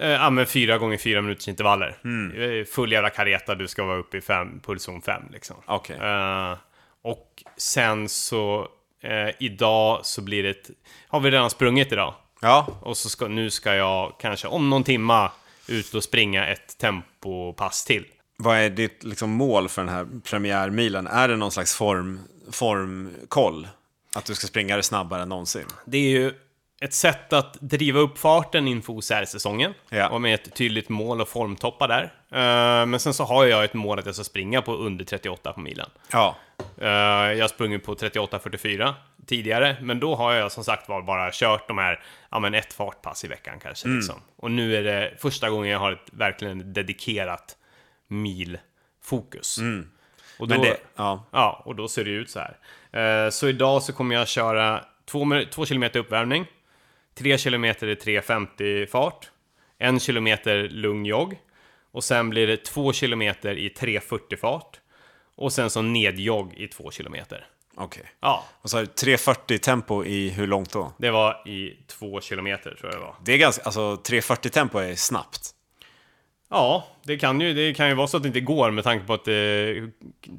Eh, ja men fyra gånger fyra minuters intervaller. Mm. Full jävla kareta, du ska vara uppe i fem, pulszon 5 liksom. Okej. Eh, och sen så eh, idag så blir det ett, har vi redan sprungit idag. Ja, Och så ska, nu ska jag kanske om någon timma ut och springa ett tempopass till. vad är ditt liksom, mål för den här premiärmilen? Är det någon slags form, formkoll? Att du ska springa det snabbare än någonsin? Det är ju ett sätt att driva upp farten inför OCR-säsongen. Ja. Och med ett tydligt mål och formtoppa där. Eh, men sen så har jag ett mål att jag ska springa på under 38 på milen. Ja. Eh, jag har sprungit på 38.44 tidigare, men då har jag som sagt var bara kört de här, ja men ett fartpass i veckan kanske Mm. liksom. Och nu är det första gången jag har ett verkligen dedikerat milfokus. Och då, Mm. Det, ja. Ja, och då ser det ut så här. Eh, så idag så kommer jag köra 2 kilometer uppvärmning, 3 kilometer i 3.50 fart, 1 kilometer lugn jogg och sen blir det 2 kilometer i 3.40 fart och sen så nedjogg i 2 kilometer. Okej. Ja, Och så har du 3.40 tempo i hur långt då? det var i 2 kilometer tror jag det var. Det är ganska, alltså 3.40 tempo är snabbt. Ja, det kan ju, det kan ju vara så att det inte går med tanke på att eh,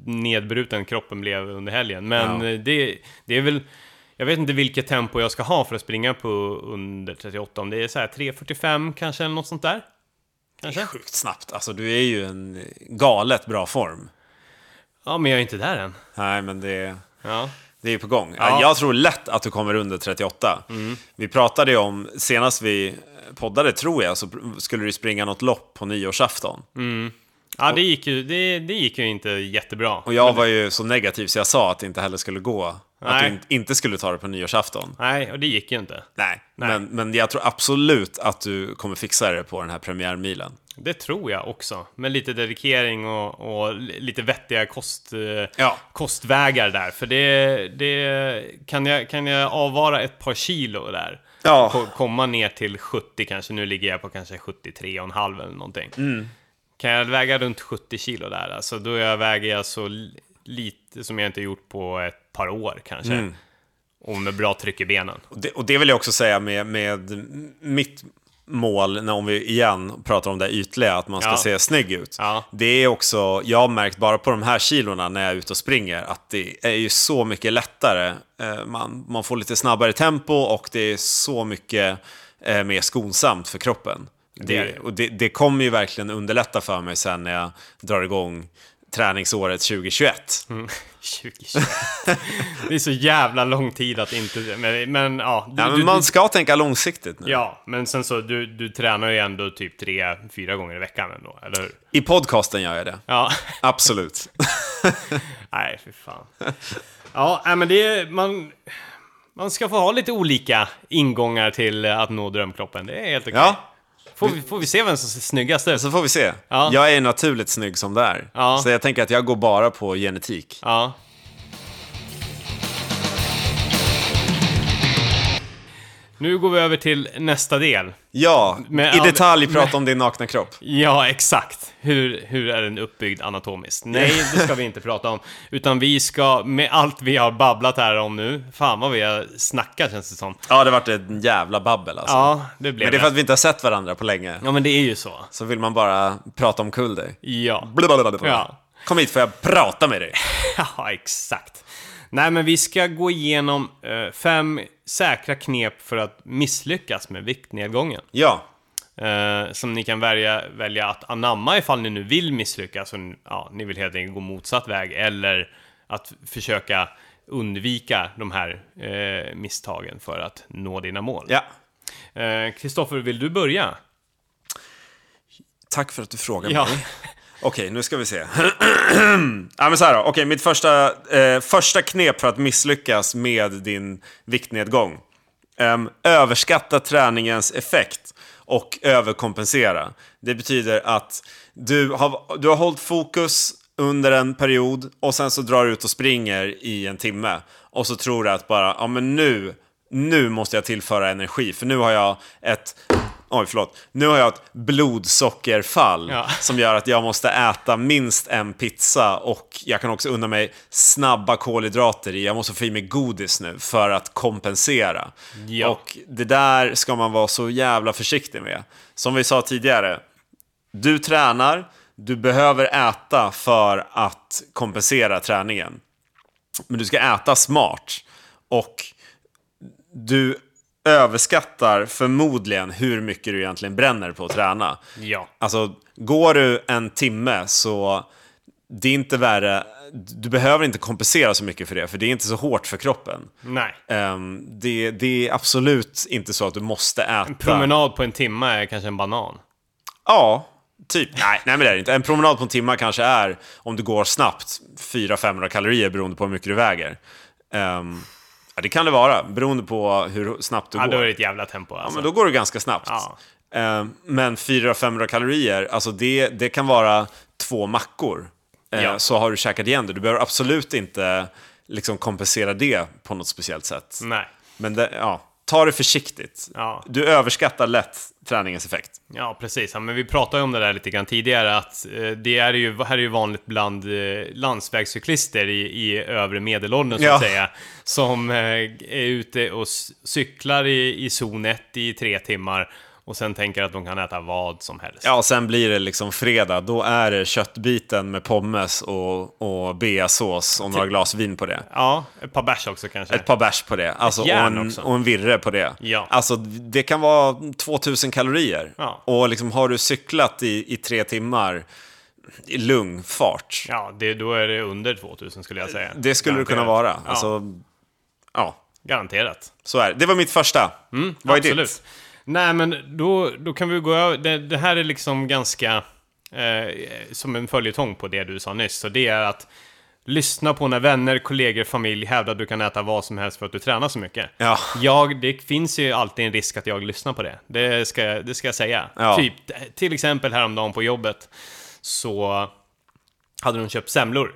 nedbruten kroppen blev under helgen. Men Ja. eh, det, det är väl... Jag vet inte vilket tempo jag ska ha för att springa på under 38. Om det är så här 3.45 kanske eller något sånt där. Det är Kanske? sjukt snabbt. Alltså du är ju en galet bra form. Ja, men jag är inte där än. Nej, men det, Ja. det är ju på gång. Ja. Jag tror lätt att du kommer under 38. Vi pratade ju om, senast vi poddade tror jag, så skulle du springa något lopp på nyårsafton. Ja, det gick ju, det, det gick ju inte jättebra. Och jag var ju så negativ så jag sa att det inte heller skulle gå. Att Nej. du in- inte skulle ta det på nyårsafton. Nej, och det gick ju inte. Nej, Nej. Men, men jag tror absolut att du kommer fixa det på den här premiärmilen. Det tror jag också. Med lite dedikering och, och lite vettiga kost, eh, Ja. kostvägar där. För det, det kan, jag, kan jag avvara ett par kilo där. Ja. Ko- Komma ner till 70 kanske. Nu ligger jag på kanske 73,5 eller någonting. Kan jag väga runt 70 kilo där, alltså, då jag väger jag så li- lite som jag inte gjort på ett par år kanske. Mm. Och med bra tryck i benen. Och det, och det vill jag också säga med, med mitt mål, när om vi igen pratar om det ytliga, att man ska Ja. se snygg ut. Ja. Det är också, jag har märkt bara på de här kilorna när jag är ute och springer, att det är ju så mycket lättare. Eh, Man, man får lite snabbare tempo och det är så mycket eh, mer skonsamt för kroppen. Det och det, det kommer ju verkligen underlätta för mig sen när jag drar igång träningsåret 2021. 2021. det är så jävla lång tid att inte... Men, men ja. Du, Ja, du, men man du, ska tänka långsiktigt nu. ja, men sen så, du, du tränar ju ändå typ tre, fyra gånger i veckan ändå, eller hur? I podcasten gör jag det. Ja. Absolut. Nej, fy fan. Ja, men det är... Man, man ska få ha lite olika ingångar till att nå drömkroppen. Det är helt okej. Ja, Får, vi, får vi se vem som ser snyggast ut? så får vi se. Ja. Jag är naturligt snygg som det är. Ja. Så jag tänker att jag går bara på genetik. Nu går vi över till nästa del. Ja, Med i detalj prata med- om din nakna kropp. Ja, exakt. Hur, hur är den uppbyggd anatomiskt? Nej, det ska vi inte prata om. Utan vi ska, med allt vi har babblat här om nu, fan vad vi har snackat känns det som. Ja, det har varit en jävla babbel alltså. Ja, det blev Men det är för att vi inte har sett varandra på länge. Ja, men det är ju så. Så vill man bara prata omkull dig. Ja. Blablabla. Ja. Kom hit får jag prata med dig. Ja, exakt. Nej, men vi ska gå igenom eh, fem säkra knep för att misslyckas med viktnedgången. Ja, Eh, som ni kan välja, välja att anamma ifall ni nu vill misslyckas och ja, ni vill helt enkelt gå motsatt väg eller att försöka undvika de här eh, misstagen för att nå dina mål. ja. Eh, Kristoffer, vill du börja? Tack för att du frågar Ja. mig. Okej, nu ska vi se. ja, men så här då. Okej, mitt första, eh, första knep för att misslyckas med din viktnedgång. Um, överskatta träningens effekt och överkompensera. Det betyder att du har, du har hållit fokus under en period och sen så drar du ut och springer i en timme. Och så tror du att bara, ja men nu, nu måste jag tillföra energi för nu har jag ett Oj, förlåt. Nu har jag ett blodsockerfall Ja. som gör att jag måste äta minst en pizza och jag kan också unna mig snabba kolhydrater i. Jag måste få i mig godis nu för att kompensera. Ja. Och det där ska man vara så jävla försiktig med. Som vi sa tidigare, du tränar, du behöver äta för att kompensera träningen. Men du ska äta smart. Och du överskattar förmodligen hur mycket du egentligen bränner på att träna. Ja. Alltså, går du en timme så det är inte värre. Du behöver inte kompensera så mycket för det, för det är inte så hårt för kroppen. Nej. Ehm, det, det är absolut inte så att du måste äta. Promenad på en timme är kanske en banan. Ja, typ. Nej, nej, men det är det inte. En promenad på en timme kanske är, om du går snabbt, 400-500 kalorier beroende på hur mycket du väger. Ehm, ja, det kan det vara, beroende på hur snabbt du Ja, går. då är det ett jävla tempo Ja, alltså. men då går det ganska snabbt. Ja. Eh, men 400-500 kalorier, alltså det, det kan vara två mackor. Eh, Ja. Så har du käkat igen det. Du behöver absolut inte liksom kompensera det på något speciellt sätt. Nej. Men det, ja, ta det försiktigt. Ja. Du överskattar lätt träningens effekt. Ja, precis. Ja, men vi pratade ju om det där lite grann tidigare, att eh, det är ju, här är ju vanligt bland eh, landsvägscyklister i, i övre medelåldern, så Ja. att säga, som eh, är ute och cyklar i, i zon 1 i tre timmar och sen tänker att de kan äta vad som helst. Ja, och sen blir det liksom fredag. Då är det köttbiten med pommes och, och beasås och några glas vin på det. Ja, ett par bärs också kanske. Ett par bärs på det. Alltså, och, en, och en virre på det. Ja. Alltså, det kan vara 2000 kalorier. Ja. Och liksom, har du cyklat i, i tre timmar i lugn fart. Ja, det, då är det under 2000 skulle jag säga. Det skulle det kunna Garanterat. vara. Alltså, ja, Garanterat. så är det. Det var mitt första. Vad är ditt? Nej, men då, då kan vi gå över. Det, det här är liksom ganska eh, som en följetong på det du sa nyss. Så det är att lyssna på när vänner, kollegor, familj hävdar att du kan äta vad som helst för att du tränar så mycket. Ja. Jag, det finns ju alltid en risk att jag lyssnar på det. Det ska, det ska jag säga. Ja. Typ, till exempel häromdagen på jobbet så hade de köpt semlor.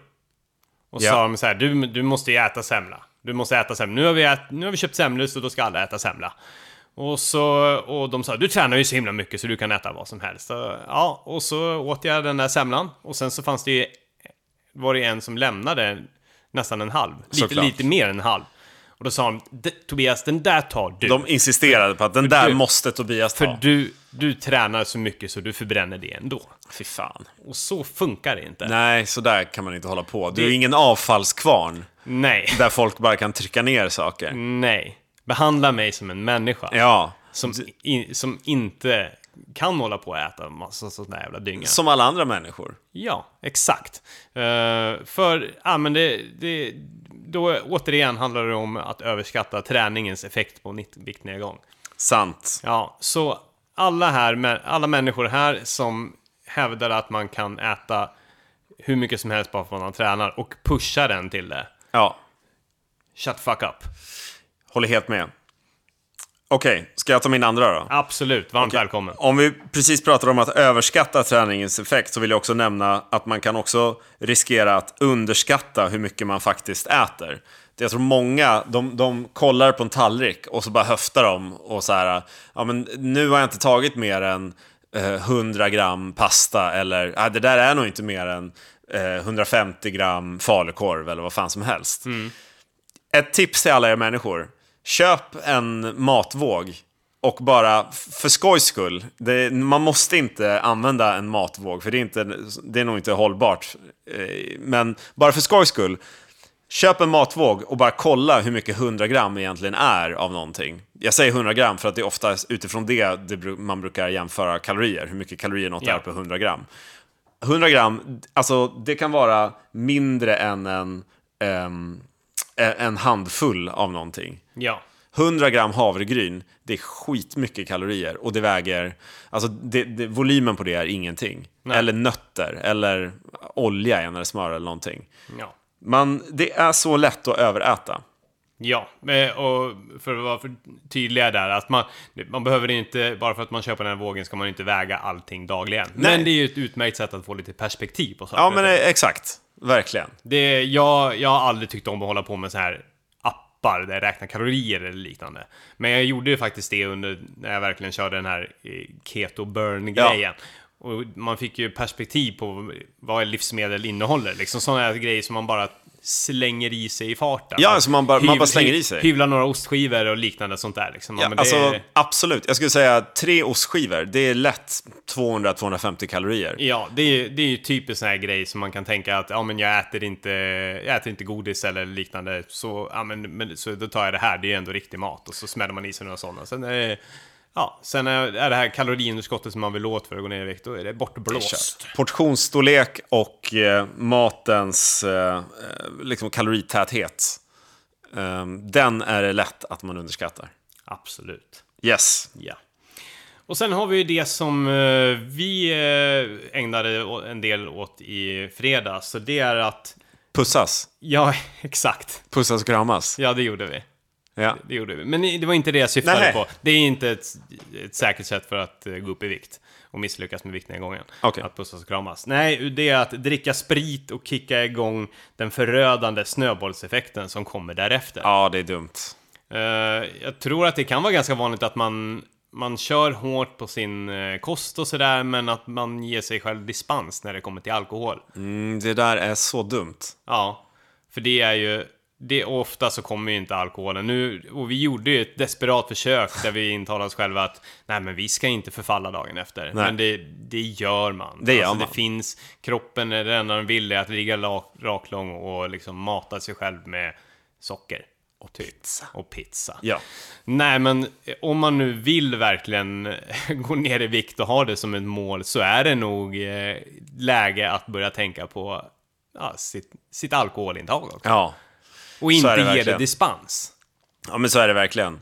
Och Ja. sa de så här, du, du måste ju äta semla. Du måste äta semla. Nu har vi, ät, nu har vi köpt semlor så då ska alla äta semla. Och, så, och de sa, du tränar ju så himla mycket så du kan äta vad som helst. Ja, och så åt jag den där semlan. Och sen så fanns det ju, var det en som lämnade nästan en halv. Lite, lite mer än en halv. Och då sa de, "D- Tobias, den där tar du. De insisterade på att den där du- måste Tobias ta. För du, du tränar så mycket så du förbränner det ändå. Fy fan. Och så funkar det inte. Nej, så där kan man inte hålla på. Du är Det- ingen avfallskvarn Nej. där folk bara kan trycka ner saker. Nej. Behandla mig som en människa. Ja, Som, i, som inte kan hålla på och äta massa sån där jävla dynga. som alla andra människor. Ja, exakt. Eh, för, ja men det, det, då återigen handlar det om att överskatta träningens effekt på viktnedgång. Sant. Ja, så alla här, alla människor här som hävdar att man kan äta hur mycket som helst bara för att man tränar och pusha den till det. Ja, Shut fuck up. Håller helt med. Okej, ska jag ta min andra då? Absolut, varmt välkommen. Om vi precis pratade om att överskatta träningens effekt så vill jag också nämna att man kan också riskera att underskatta hur mycket man faktiskt äter. Jag tror många, de, de kollar på en tallrik och så bara höftar de och så här, ja men nu har jag inte tagit mer än eh, 100 gram pasta eller, ja, det där är nog inte mer än eh, 150 gram falukorv eller vad fan som helst. Ett tips till alla er människor. Köp en matvåg och bara för skojs skull. Det, man måste inte använda en matvåg för det är, inte, det är nog inte hållbart. Eh, Men bara för skojs skull. Köp en matvåg och bara kolla hur mycket 100 gram egentligen är av någonting. Jag säger 100 gram för att det är ofta utifrån det, det man brukar jämföra kalorier. Hur mycket kalorier något Ja. är på 100 gram. 100 gram, alltså det kan vara mindre än en, ehm, en handfull av någonting. Ja. 100 gram havregryn, det är skitmycket kalorier och det väger, alltså det, det, volymen på det är ingenting. Nej. Eller nötter, eller olja eller smör eller någonting. Ja. Man, det är så lätt att överäta. Ja, eh, och för att vara för tydliga där, att man, man behöver inte, bara för att man köper den här vågen ska man inte väga allting dagligen. Nej. Men det är ju ett utmärkt sätt att få lite perspektiv på saker Ja men eh, exakt, verkligen. Det, jag, jag har aldrig tyckt om att hålla på med så här appar där jag räknar kalorier eller liknande. Men jag gjorde ju faktiskt det under när jag verkligen körde den här eh, keto burn-grejen. Och man fick ju perspektiv på vad livsmedel innehåller. Liksom sådana grejer som man bara slänger i sig i farten. Ja, alltså man bara- man bara slänger i sig. Hyvlar några ostskivor och liknande sånt där. Liksom. Ja, Ja, alltså, absolut, jag skulle säga tre ostskivor, det är lätt 200-250 kalorier. Ja, det är, det är ju typiskt sån här grej som man kan tänka att ja, men jag äter inte, jag äter inte godis eller liknande. Så, ja, men, men, så då tar jag det här, det är ju ändå riktig mat. Och så smäller man i sig några sådana. Sen är det, ja, sen är, det här kaloriunderskottet som man vill åt för att gå ner i vikt, då är det bortblåst. Portionsstorlek och eh, matens eh, liksom kaloritäthet, eh, den är det lätt att man underskattar. Absolut. Yes. Ja. Och sen har vi ju det som eh, vi eh, ägnade en del åt i fredags. Så det är att, Pussas. ja, exakt. Pussas och kramas. Ja, det gjorde vi. Ja. Det gjorde vi. Men det var inte det jag syftade Nej. på. Det är inte ett, ett säkert sätt för att eh, gå upp i vikt och misslyckas med viktnedgången. Okej. Att pussas och kramas. Nej, det är att dricka sprit och kicka igång den förödande snöbollseffekten som kommer därefter. ja, det är dumt. Eh, jag tror att det kan vara ganska vanligt att man, man kör hårt på sin eh, kost och sådär, men att man ger sig själv dispens när det kommer till alkohol. Mm, det där är så dumt. Ja, för det är ju... Det, ofta så kommer ju inte alkoholen. Nu, och vi gjorde ju ett desperat försök där vi intalade oss själva att nej men vi ska inte förfalla dagen efter. Nej. Men det, det gör man. Det gör alltså, man. Det finns, kroppen, är det enda den vill är att ligga rak, raklång och liksom mata sig själv med socker. Och pizza. Och pizza. Ja. Nej, men om man nu vill verkligen gå ner i vikt och ha det som ett mål så är det nog eh, läge att börja tänka på ja, sitt, sitt alkoholintag också. Ja. Och inte det ge det dispens. ja, men så är det verkligen.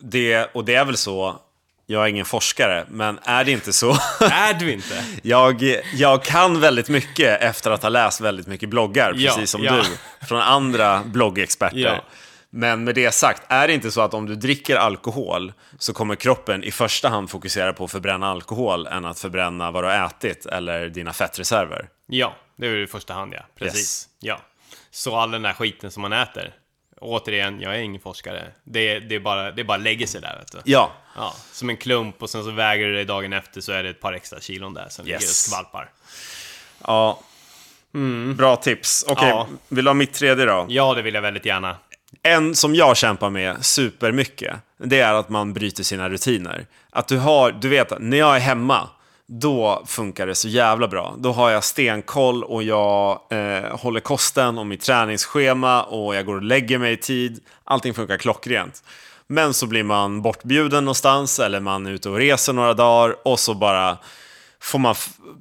Det, och det är väl så, jag är ingen forskare, men är det inte så? är du inte? Jag, jag kan väldigt mycket efter att ha läst väldigt mycket bloggar, Ja, precis som ja. du, från andra bloggexperter. Ja. Men med det sagt, är det inte så att om du dricker alkohol så kommer kroppen i första hand fokusera på att förbränna alkohol än att förbränna vad du har ätit eller dina fettreserver? Ja, det är ju i första hand ja. Precis. Ja. Så all den där skiten som man äter. Återigen, jag är ingen forskare. Det, det, är bara, det bara lägger sig där vet du. Ja, Ja, som en klump och sen så väger du det dagen efter så är det ett par extra kilon där som ligger och Yes. skvalpar. ja. Bra tips. Okej, Ja. vill du ha mitt tredje då? Ja, det vill jag väldigt gärna. En som jag kämpar med supermycket, det är att man bryter sina rutiner. Att du har, du vet, när jag är hemma, då funkar det så jävla bra. Då har jag stenkoll och jag eh, håller kosten och mitt träningsschema och jag går och lägger mig i tid. Allting funkar klockrent. Men så blir man bortbjuden någonstans eller man är ute och reser några dagar och så bara får man,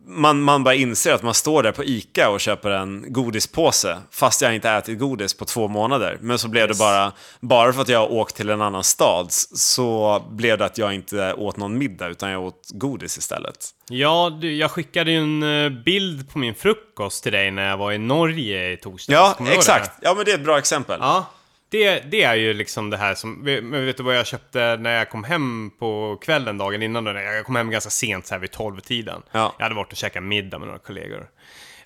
man, man bara inser att man står där på ICA och köper en godispåse fast jag inte ätit godis på två månader. Men så blev det bara, bara för att jag åkt till en annan stad så blev det att jag inte åt någon middag utan jag åt godis istället. Ja, du, jag skickade ju en eh, bild på min frukost till dig när jag var i Norge i torsdags. Ja, exakt. Ja, men det är ett bra exempel. Ja. Det, det är ju liksom det här som, men vet du vad jag köpte när jag kom hem på kvällen dagen innan? då? Jag kom hem ganska sent så här vid 12-tiden. Ja. Jag hade varit och käkat middag med några kollegor.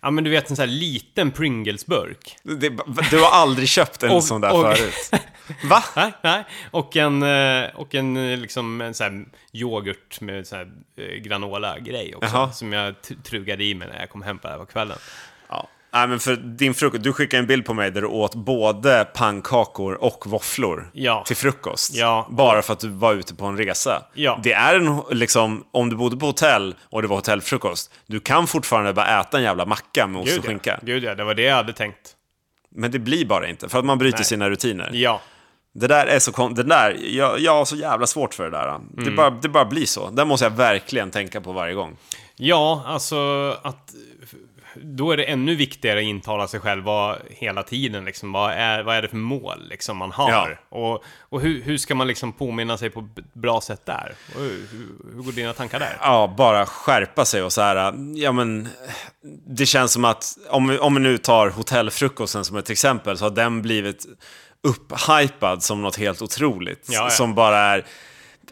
Ja men du vet en sån här liten Pringles-burk. Det, du har aldrig köpt en Och- sån där och- förut. Va? Nej, nej. Och en, eh, och en eh, liksom en sån här yoghurt med här eh, granola-grej också. Jaha. Som jag trugade i mig när jag kom hem på det här på kvällen. Ja. Nej, men för din frukost, du skickade en bild på mig där du åt både pannkakor och våfflor Ja. till frukost. Ja. Bara för att du var ute på en resa. Ja. Det är en, liksom, om du bodde på hotell och det var hotellfrukost, du kan fortfarande bara äta en jävla macka med ost och skinka. Gud ja, det var det jag hade tänkt. Men det blir bara inte, för att man bryter Nej. sina rutiner. Ja. Det där är så kon- det där, jag, jag har så jävla svårt för det där. Mm. Det, bara, det bara blir så. Det måste jag verkligen tänka på varje gång. Ja, alltså att... Då är det ännu viktigare att intala sig själv vad hela tiden liksom, vad är, vad är det för mål liksom man har? Ja. Och, och hur, hur ska man liksom påminna sig på ett bra sätt där? Och hur, hur, går dina tankar där? Ja, bara skärpa sig och så här, ja men det känns som att om vi, om vi nu tar hotellfrukosten som ett exempel så har den blivit upphypad som något helt otroligt. Ja, ja. Som bara är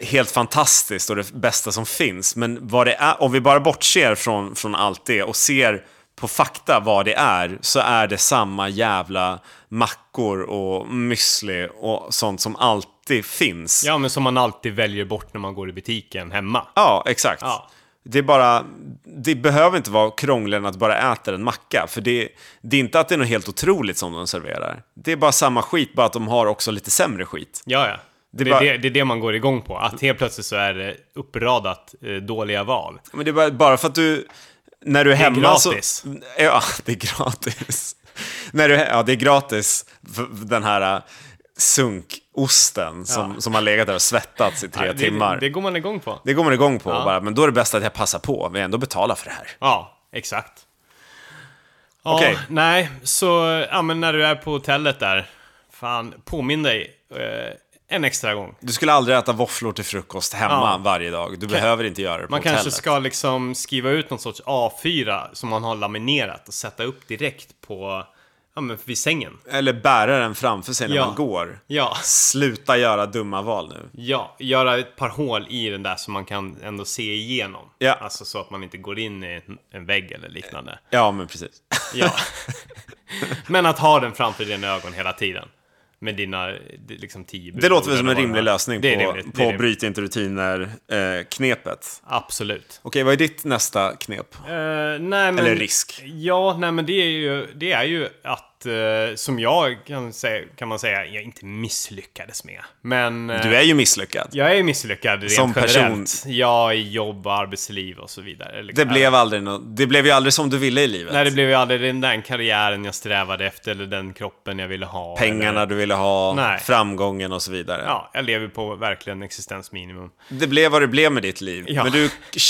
helt fantastiskt och det bästa som finns. Men vad det är, om vi bara bortser från, från allt det och ser på fakta vad det är så är det samma jävla mackor och müsli och sånt som alltid finns. Ja, men som man alltid väljer bort när man går i butiken hemma. Ja, exakt. Ja. Det är bara, det behöver inte vara krångligare än att bara äta en macka. För det, det är inte att det är något helt otroligt som de serverar. Det är bara samma skit, bara att de har också lite sämre skit. Ja, ja. Det Det är, bara- det, det är det man går igång på. Att helt plötsligt så är det uppradat eh, dåliga val. Men det är bara, bara för att du, när du är, är hemma gratis. så... Ja, det är gratis. när du, ja, det är gratis, den här äh, sunkosten som, Ja. som har legat där och svettats i tre Ja, det, timmar. Det, det går man igång på. Det går man igång på, Ja. bara, men då är det bäst att jag passar på. Vi ändå betalar för det här. Ja, exakt. Ja, Okej. Nej, så ja, men när du är på hotellet där, fan, påminn dig eh, en extra gång. Du skulle aldrig äta våfflor till frukost hemma Ja. varje dag. Du behöver inte göra det på Man hotellet. kanske ska liksom skriva ut någon sorts A4 som man har laminerat och sätta upp direkt på, ja men vid sängen. Eller bära den framför sig när Ja. man går. Ja, Sluta göra dumma val nu. ja, göra ett par hål i den där så man kan ändå se igenom. Ja. Alltså så att man inte går in i en, en vägg eller liknande. Ja, men precis. Ja. Men att ha den framför dina ögon hela tiden. Med dina liksom tio Det låter väl som en rimlig lösning Det på, rimligt, på bryt inte rutiner-knepet. Absolut. Okej, vad är ditt nästa knep? Eh, nej, men, Eller risk? Ja, nej men det är ju, det är ju att, eh, som jag kan, säga, kan man säga, jag inte misslyckades med. Men... eh, Du är ju misslyckad. Jag är misslyckad rent Som person. generellt. Ja, i jobb, arbetsliv och så vidare. Eller- Det blev, aldrig nå- det blev ju aldrig som du ville i livet. Nej, det blev ju aldrig den där karriären jag strävade efter eller den kroppen jag ville ha. Pengarna eller, du ville ha, Nej. framgången och så vidare. Ja, jag lever på verkligen existensminimum. Det blev vad det blev med ditt liv. Ja. Men du,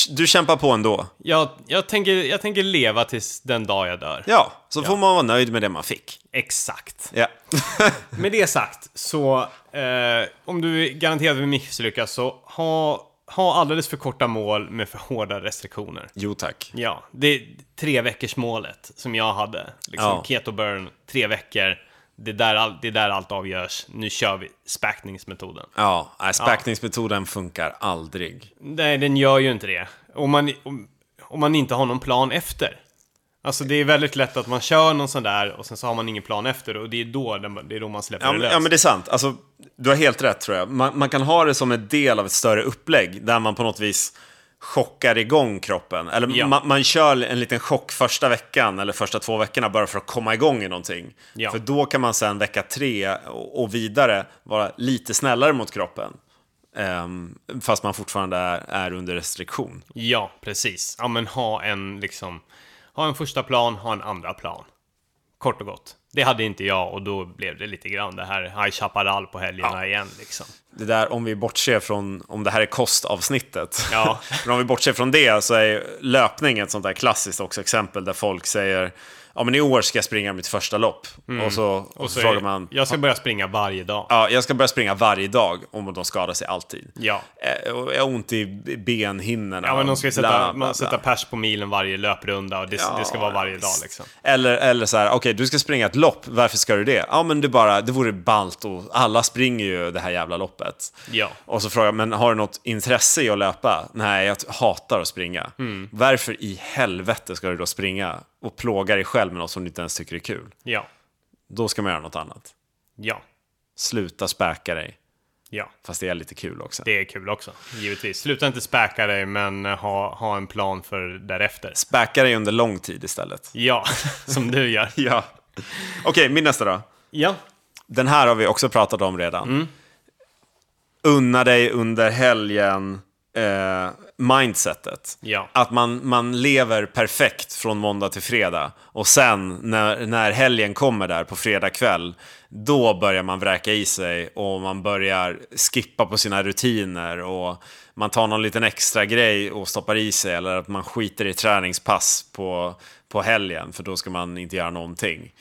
du kämpar på ändå. Jag, jag, tänker, jag tänker leva tills den dag jag dör. Ja, så får man vara nöjd med det man fick. Exakt. Ja. Med det sagt, så eh, om du garanterat vill misslyckas så ha, ha alldeles för korta mål med för hårda restriktioner. jo tack. Ja, det är tre veckors målet som jag hade. Liksom Ja. keto burn, tre veckor. Det är, där det är där allt avgörs. Nu kör vi späkningsmetoden. Ja, nej, späkningsmetoden funkar aldrig. Nej, den gör ju inte det. Om man, om, om man inte har någon plan efter. Alltså det är väldigt lätt att man kör någon sån där och sen så har man ingen plan efter och det är då, den- det är då man släpper Ja, det löst. ja, men det är sant. Alltså, du har helt rätt tror jag. Man, man kan ha det som en del av ett större upplägg där man på något vis chockar igång kroppen. Eller Ja. man, man kör en liten chock första veckan eller första två veckorna bara för att komma igång i någonting. Ja. För då kan man sen vecka tre och, och vidare vara lite snällare mot kroppen. Ehm, fast man fortfarande är, är under restriktion. Ja, precis. Ja, men ha en liksom... Ha en första plan, ha en andra plan. Kort och gott. Det hade inte jag och då blev det lite grann det här High Chaparral på helgerna igen liksom. Det där, om vi bortser från, om det här är kostavsnittet. Ja. Men om vi bortser från det så är löpning ett sånt där klassiskt också exempel där folk säger ja men i år ska jag springa mitt första lopp. Och så, och så, Och så frågar är- man, Jag ska börja springa varje dag. ja, jag ska börja springa varje dag om de skadar sig alltid. Ja. Eh, och Jag har ont i benhinnorna. Ja, men de ska sätta, bla, bla, man bla. sätta pers på milen varje löprunda och det, det ska vara varje dag liksom. Eller, eller så här, okej, du ska springa ett lopp, varför ska du det? Ja, men det, bara, det vore ballt och alla springer ju det här jävla loppet. Ja. Och så frågar jag, men har du något intresse i att löpa? Nej, jag hatar att springa. Mm. Varför i helvete ska du då springa och plåga dig själv med något som du inte ens tycker är kul? Ja. Då ska man göra något annat. Ja. Sluta späka dig, Ja. fast det är lite kul också. Det är kul också, givetvis. Sluta inte späka dig, men ha, ha en plan för därefter. Späka dig under lång tid istället. Ja, som du gör. Ja. Okej, min nästa då. Ja. Den här har vi också pratat om redan. Mm. Unna dig under helgen eh, mindsetet. Ja. Att man, man lever perfekt från måndag till fredag. Och sen när, när helgen kommer där på fredag kväll, då börjar man vräka i sig och man börjar skippa på sina rutiner och man tar någon liten extra grej och stoppar i sig eller att man skiter i träningspass på, på helgen för då ska man inte göra någonting.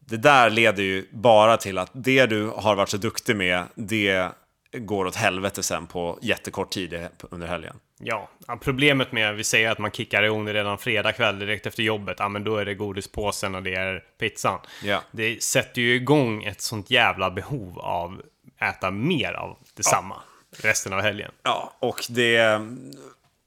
Det där leder ju bara till att det du har varit så duktig med, det går åt helvete sen på jättekort tid under helgen. Ja, ja, problemet med, vi säger att man kickar igång redan fredag kväll direkt efter jobbet, ja men då är det godispåsen och det är pizzan. Ja. Det sätter ju igång ett sånt jävla behov av äta mer av detsamma resten av helgen. Ja, och det,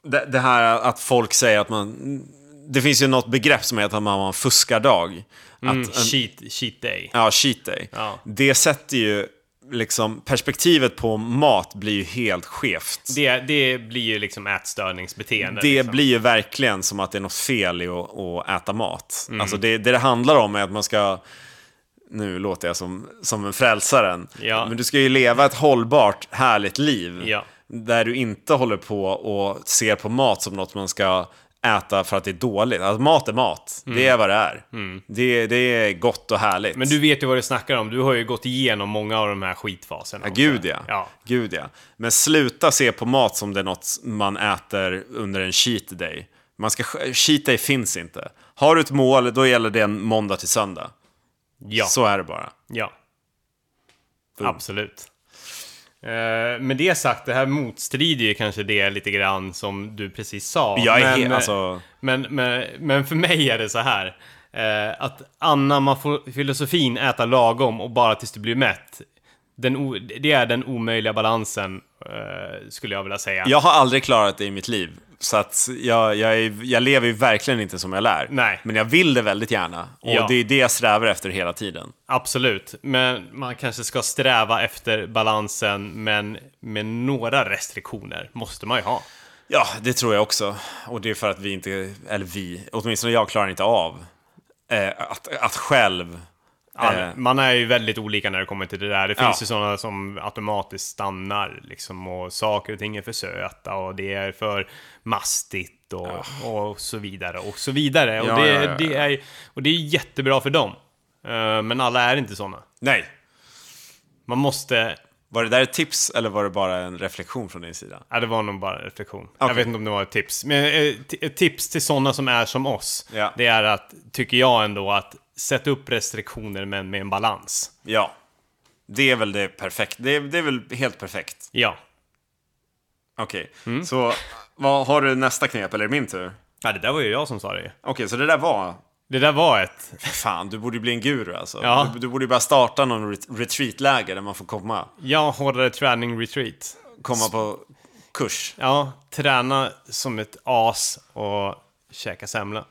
det, det här att folk säger att man... Det finns ju något begrepp som heter att man har en fuskardag. Mm, Att en, cheat, cheat day. ja, cheat day. Ja. Det sätter ju liksom... Perspektivet på mat blir ju helt skevt. Det, det blir ju liksom ätstörningsbeteende. Det liksom. blir ju verkligen som att det är något fel i att, att äta mat. Mm. Alltså det, det det handlar om är att man ska... Nu låter jag som, som en frälsaren. Ja. Men du ska ju leva ett hållbart, härligt liv. Ja. Där du inte håller på och ser på mat som något man ska äta för att det är dåligt. Alltså, mat är mat. Det är vad det är. Det, det är gott och härligt. Mm. Men du vet ju vad du snackar om. Du har ju gått igenom många av de här skitfaserna. Ja, gud ja. ja. Gud ja. Men sluta se på mat som det är något man äter under en cheat day. Man ska, cheat day finns inte. Har du ett mål, då gäller det en måndag till söndag. Ja. Så är det bara. Ja. Absolut. Eh, med det sagt, det här motstrider ju kanske det lite grann som du precis sa. Jag är men, he- alltså- men, men, men för mig är det så här. Eh, att anamma filosofin äta lagom och bara tills du blir mätt. Den det är den omöjliga balansen, eh, skulle jag vilja säga. Jag har aldrig klarat det i mitt liv. Så att jag, jag, är, jag lever ju verkligen inte som jag lär. Nej. Men jag vill det väldigt gärna. Och Ja. det är det jag strävar efter hela tiden. Absolut, men man kanske ska sträva efter balansen, men med några restriktioner måste man ju ha. Ja, det tror jag också. Och det är för att vi inte, eller vi, åtminstone jag klarar inte av eh, att, att själv... All, Eh. Man är ju väldigt olika när det kommer till det där. Det Ja. finns ju sådana som automatiskt stannar liksom och saker och ting är för söta och det är för mastigt och, och så vidare och så vidare. Ja, och, det, ja, ja, ja. Det är, och det är jättebra för dem. Eh, men alla är inte sådana. Nej. Man måste... Var det där ett tips eller var det bara en reflektion från din sida? Ja, det var nog bara en reflektion. Jag Okej. vet inte om det var ett tips. Men eh, ett tips till sådana som är som oss, Ja. det är att, tycker jag ändå, att sätta upp restriktioner men med en balans. Ja. Det är väl det perfekt. Det är, det är väl helt perfekt. Ja. Okej. Mm. Så vad, har du nästa knep eller är det min tur? Ja, det där var ju jag som sa det. Okej, så det där var... Det där var ett... Fan, du borde ju bli en guru alltså. Ja. Du, du borde ju bara starta någon ret- retreatläger där man får komma. Ja, hårdare träning retreat. Komma på kurs. Ja, träna som ett as och käka semla.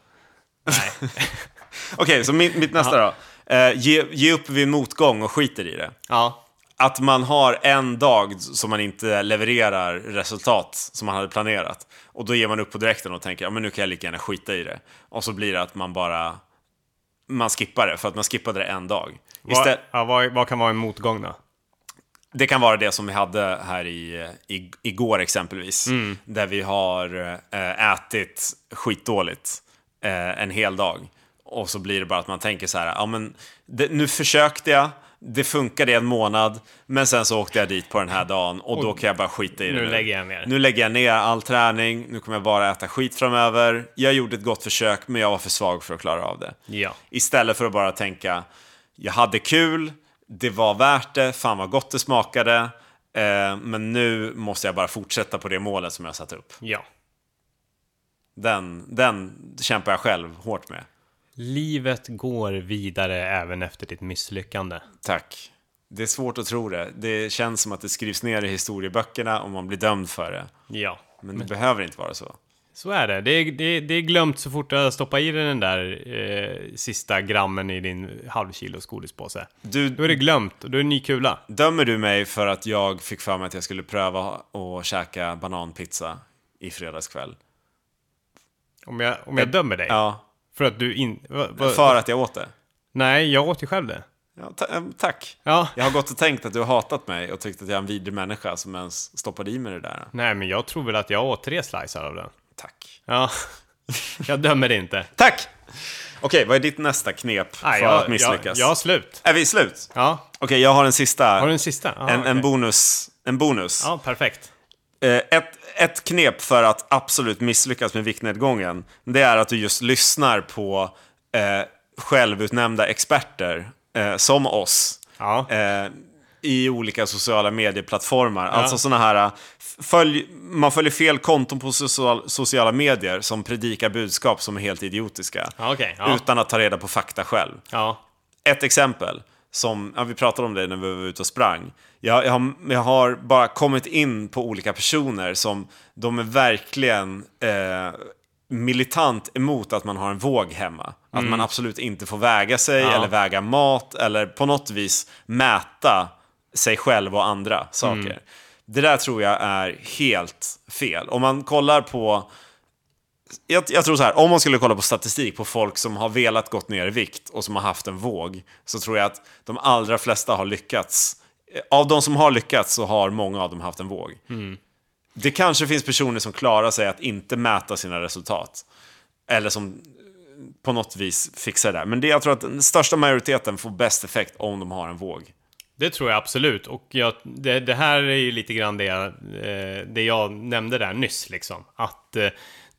Nej. Okej, så mitt, mitt nästa då. Eh, ge, ge upp vid motgång och skiter i det. Ja, Att man har en dag som man inte levererar resultat som man hade planerat. Och då ger man upp på direkten och tänker, ja men nu kan jag lika gärna skita i det. Och så blir det att man bara... Man skippar det, för att man skippade det en dag. vad, ja vad, vad kan vara en motgång då? det kan vara det som vi hade här i, i, igår exempelvis. Där vi har eh, ätit skitdåligt eh, en hel dag. Och så blir det bara att man tänker så här, ja men det, nu försökte jag, Det funkade i en månad, men sen så åkte jag dit på den här dagen och då kan jag bara skita i det nu lägger jag ner. Nu lägger jag ner all träning, nu kommer jag bara äta skit framöver. Jag gjorde ett gott försök, men jag var för svag för att klara av det. Ja. Istället för att bara tänka, jag hade kul, det var värt det, fan vad gott det smakade. Eh, men nu måste jag bara fortsätta på det målet som jag satt upp. Ja. Den, den kämpar jag själv hårt med. Livet går vidare även efter ditt misslyckande. Tack. Det är svårt att tro det. Det känns som att det skrivs ner i historieböckerna och man blir dömd för det. Ja. Men det behöver inte vara så. Så är det. Det är, det, är, det är glömt så fort du stoppar i dig den där eh, sista grammen i din halvkilos godispåse. Du, Då är det glömt och då är det ny kula. dömer du mig för att jag fick för mig att jag skulle pröva att käka bananpizza i fredagskväll? Om jag, om jag dömer dig? Ja, För att du in... Va, va, för att jag åt det. Nej, jag åt ju själv det. Ja, ta eh, tack. Ja. Jag har gått och tänkt att du har hatat mig och tyckt att jag är en vidrig människa som ens stoppade i mig det där. Nej, men jag tror väl att jag åt tre slicer av den. Tack. Ja. Jag dömer inte. Tack! Okej, vad är ditt nästa knep för Nej, att jag, jag, misslyckas? jag har slut. Är vi slut? Ja. Okej, jag har en sista. Har du en sista? Ja, en, en bonus. En bonus. Ja, perfekt. Eh, ett, ett knep för att absolut misslyckas med viktnedgången, det är att du just lyssnar på eh, självutnämnda experter eh, som oss. Ja. Eh, I olika sociala medieplattformar. Alltså sådana här, eh, följ, man följer fel konton på social, sociala medier som predikar budskap som är helt idiotiska. Ja, okej. Ja. Utan att ta reda på fakta själv. Ja. Ett exempel, som, ja, vi pratade om det när vi var ute och sprang. Jag, jag, har, jag har bara kommit in på olika personer som de är verkligen eh, militant emot att man har en våg hemma. Att man absolut inte får väga sig Ja. eller väga mat eller på något vis mäta sig själv och andra saker. Det där tror jag är helt fel. Om man kollar på jag, jag tror så här, om man skulle kolla på statistik på folk som har velat gått ner i vikt och som har haft en våg, så tror jag att de allra flesta har lyckats. Eh, Av de som har lyckats så har många av dem haft en våg. Det kanske finns personer som klarar sig att inte mäta sina resultat. Eller som eh, på något vis fixar det där. Men det, jag tror att den största majoriteten får bäst effekt om de har en våg. Det tror jag absolut. Och jag, det, det här är ju lite grann det, jag, eh, det jag nämnde där nyss. Liksom. Att eh,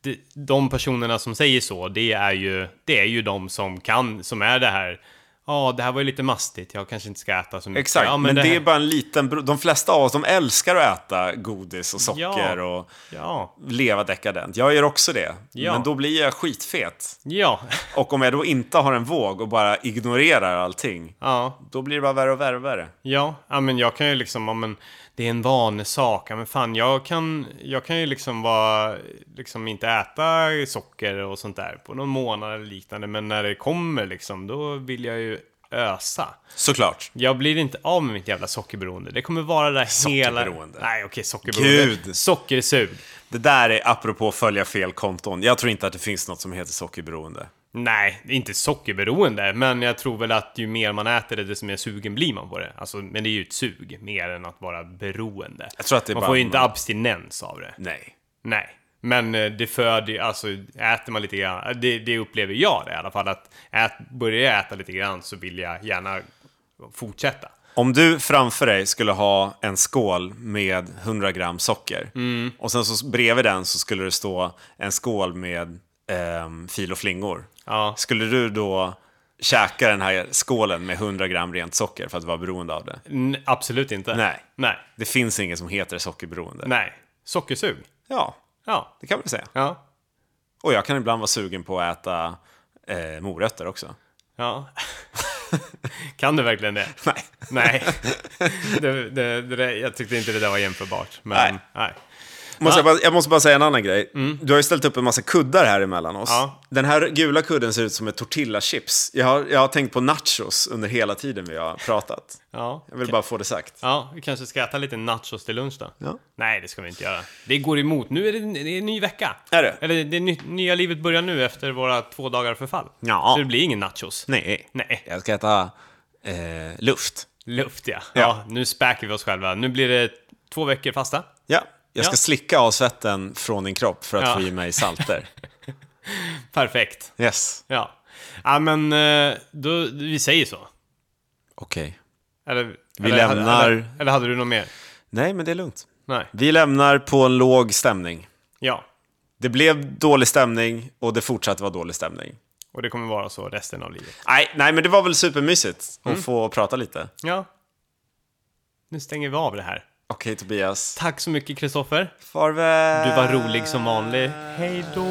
det, de personerna som säger så, det är ju, det är ju de som kan, som är det här. Ja, det här var ju lite mastigt, jag kanske inte ska äta så mycket. Exakt, ja, men, det, här- är bara en liten... De flesta av oss, de älskar att äta godis och socker Ja. och Ja, leva dekadent. Jag gör också det. Men då blir jag skitfet. ja, Och om jag då inte har en våg och bara ignorerar allting, ja. då blir det bara värre och värre och värre. Ja, ja men jag kan ju liksom, men det är en vanesak. Men fan, jag kan, jag kan ju liksom vara, liksom inte äta socker och sånt där på någon månad eller liknande. Men när det kommer liksom, då vill jag ju ösa. Såklart. Jag blir inte av med mitt jävla sockerberoende. Det kommer vara där hela... Sockerberoende. Nej, okej, sockerberoende. Gud. Sockersug. Det där är apropå följa fel konton. Jag tror inte att det finns något som heter sockerberoende. Nej, inte sockerberoende, men jag tror väl att ju mer man äter det, desto mer sugen blir man på det. Alltså, men det är ju ett sug, mer än att vara beroende. Jag tror att det man bara får ju inte man- abstinens av det. Nej. Nej. Men eh, det föder alltså äter man lite grann, det, det upplever jag det i alla fall, att ät, börjar jag äta lite grann så vill jag gärna fortsätta. Om du framför dig skulle ha en skål med 100 gram socker och sen så bredvid den så skulle det stå en skål med ehm, fil och flingor. Ja. Skulle du då käka den här skålen med 100 gram rent socker för att vara beroende av det? N- absolut inte. Nej. Nej. Det finns inget som heter sockerberoende. Nej. Sockersug. Ja, Ja. det kan man säga. Ja. Och jag kan ibland vara sugen på att äta eh, morötter också. Ja. kan du verkligen det? Nej. Nej. Det, det, det, jag tyckte inte det där var jämförbart. Men, Nej. nej. Måste jag, bara, jag måste bara säga en annan grej. Du har ju ställt upp en massa kuddar här emellan oss. Ja. Den här gula kudden ser ut som ett tortillachips. Jag har, jag har tänkt på nachos under hela tiden vi har pratat. Ja. Jag vill bara få det sagt. Ja, vi kanske ska äta lite nachos till lunch då? Ja. Nej, det ska vi inte göra. Det går emot. Nu är det, det är en ny vecka. Är det? Eller det ny, nya livet börjar nu efter våra två dagar förfall. Ja. Så det blir ingen nachos. Nej. Nej. Jag ska äta eh, luft. Luft ja. Ja. ja. nu späker vi oss själva. Nu blir det två veckor fasta. Ja. Jag ska Ja. slicka av svetten från din kropp för att Ja. få i mig salter. Perfekt. Yes. Ja. Ja, men eh, då, vi säger så. Okej. Eller, Vi eller, lämnar- Eller, eller hade du något mer? Nej, men det är lugnt. Nej. Vi lämnar på en låg stämning. Ja. Det blev dålig stämning och det fortsatte vara dålig stämning. Och det kommer vara så resten av livet. Nej, nej men det var väl supermysigt att Mm. få prata lite. Ja. Nu stänger vi av det här. Okej Tobias. Tack så mycket Kristoffer. Farväl! Du var rolig som vanligt. Hej då!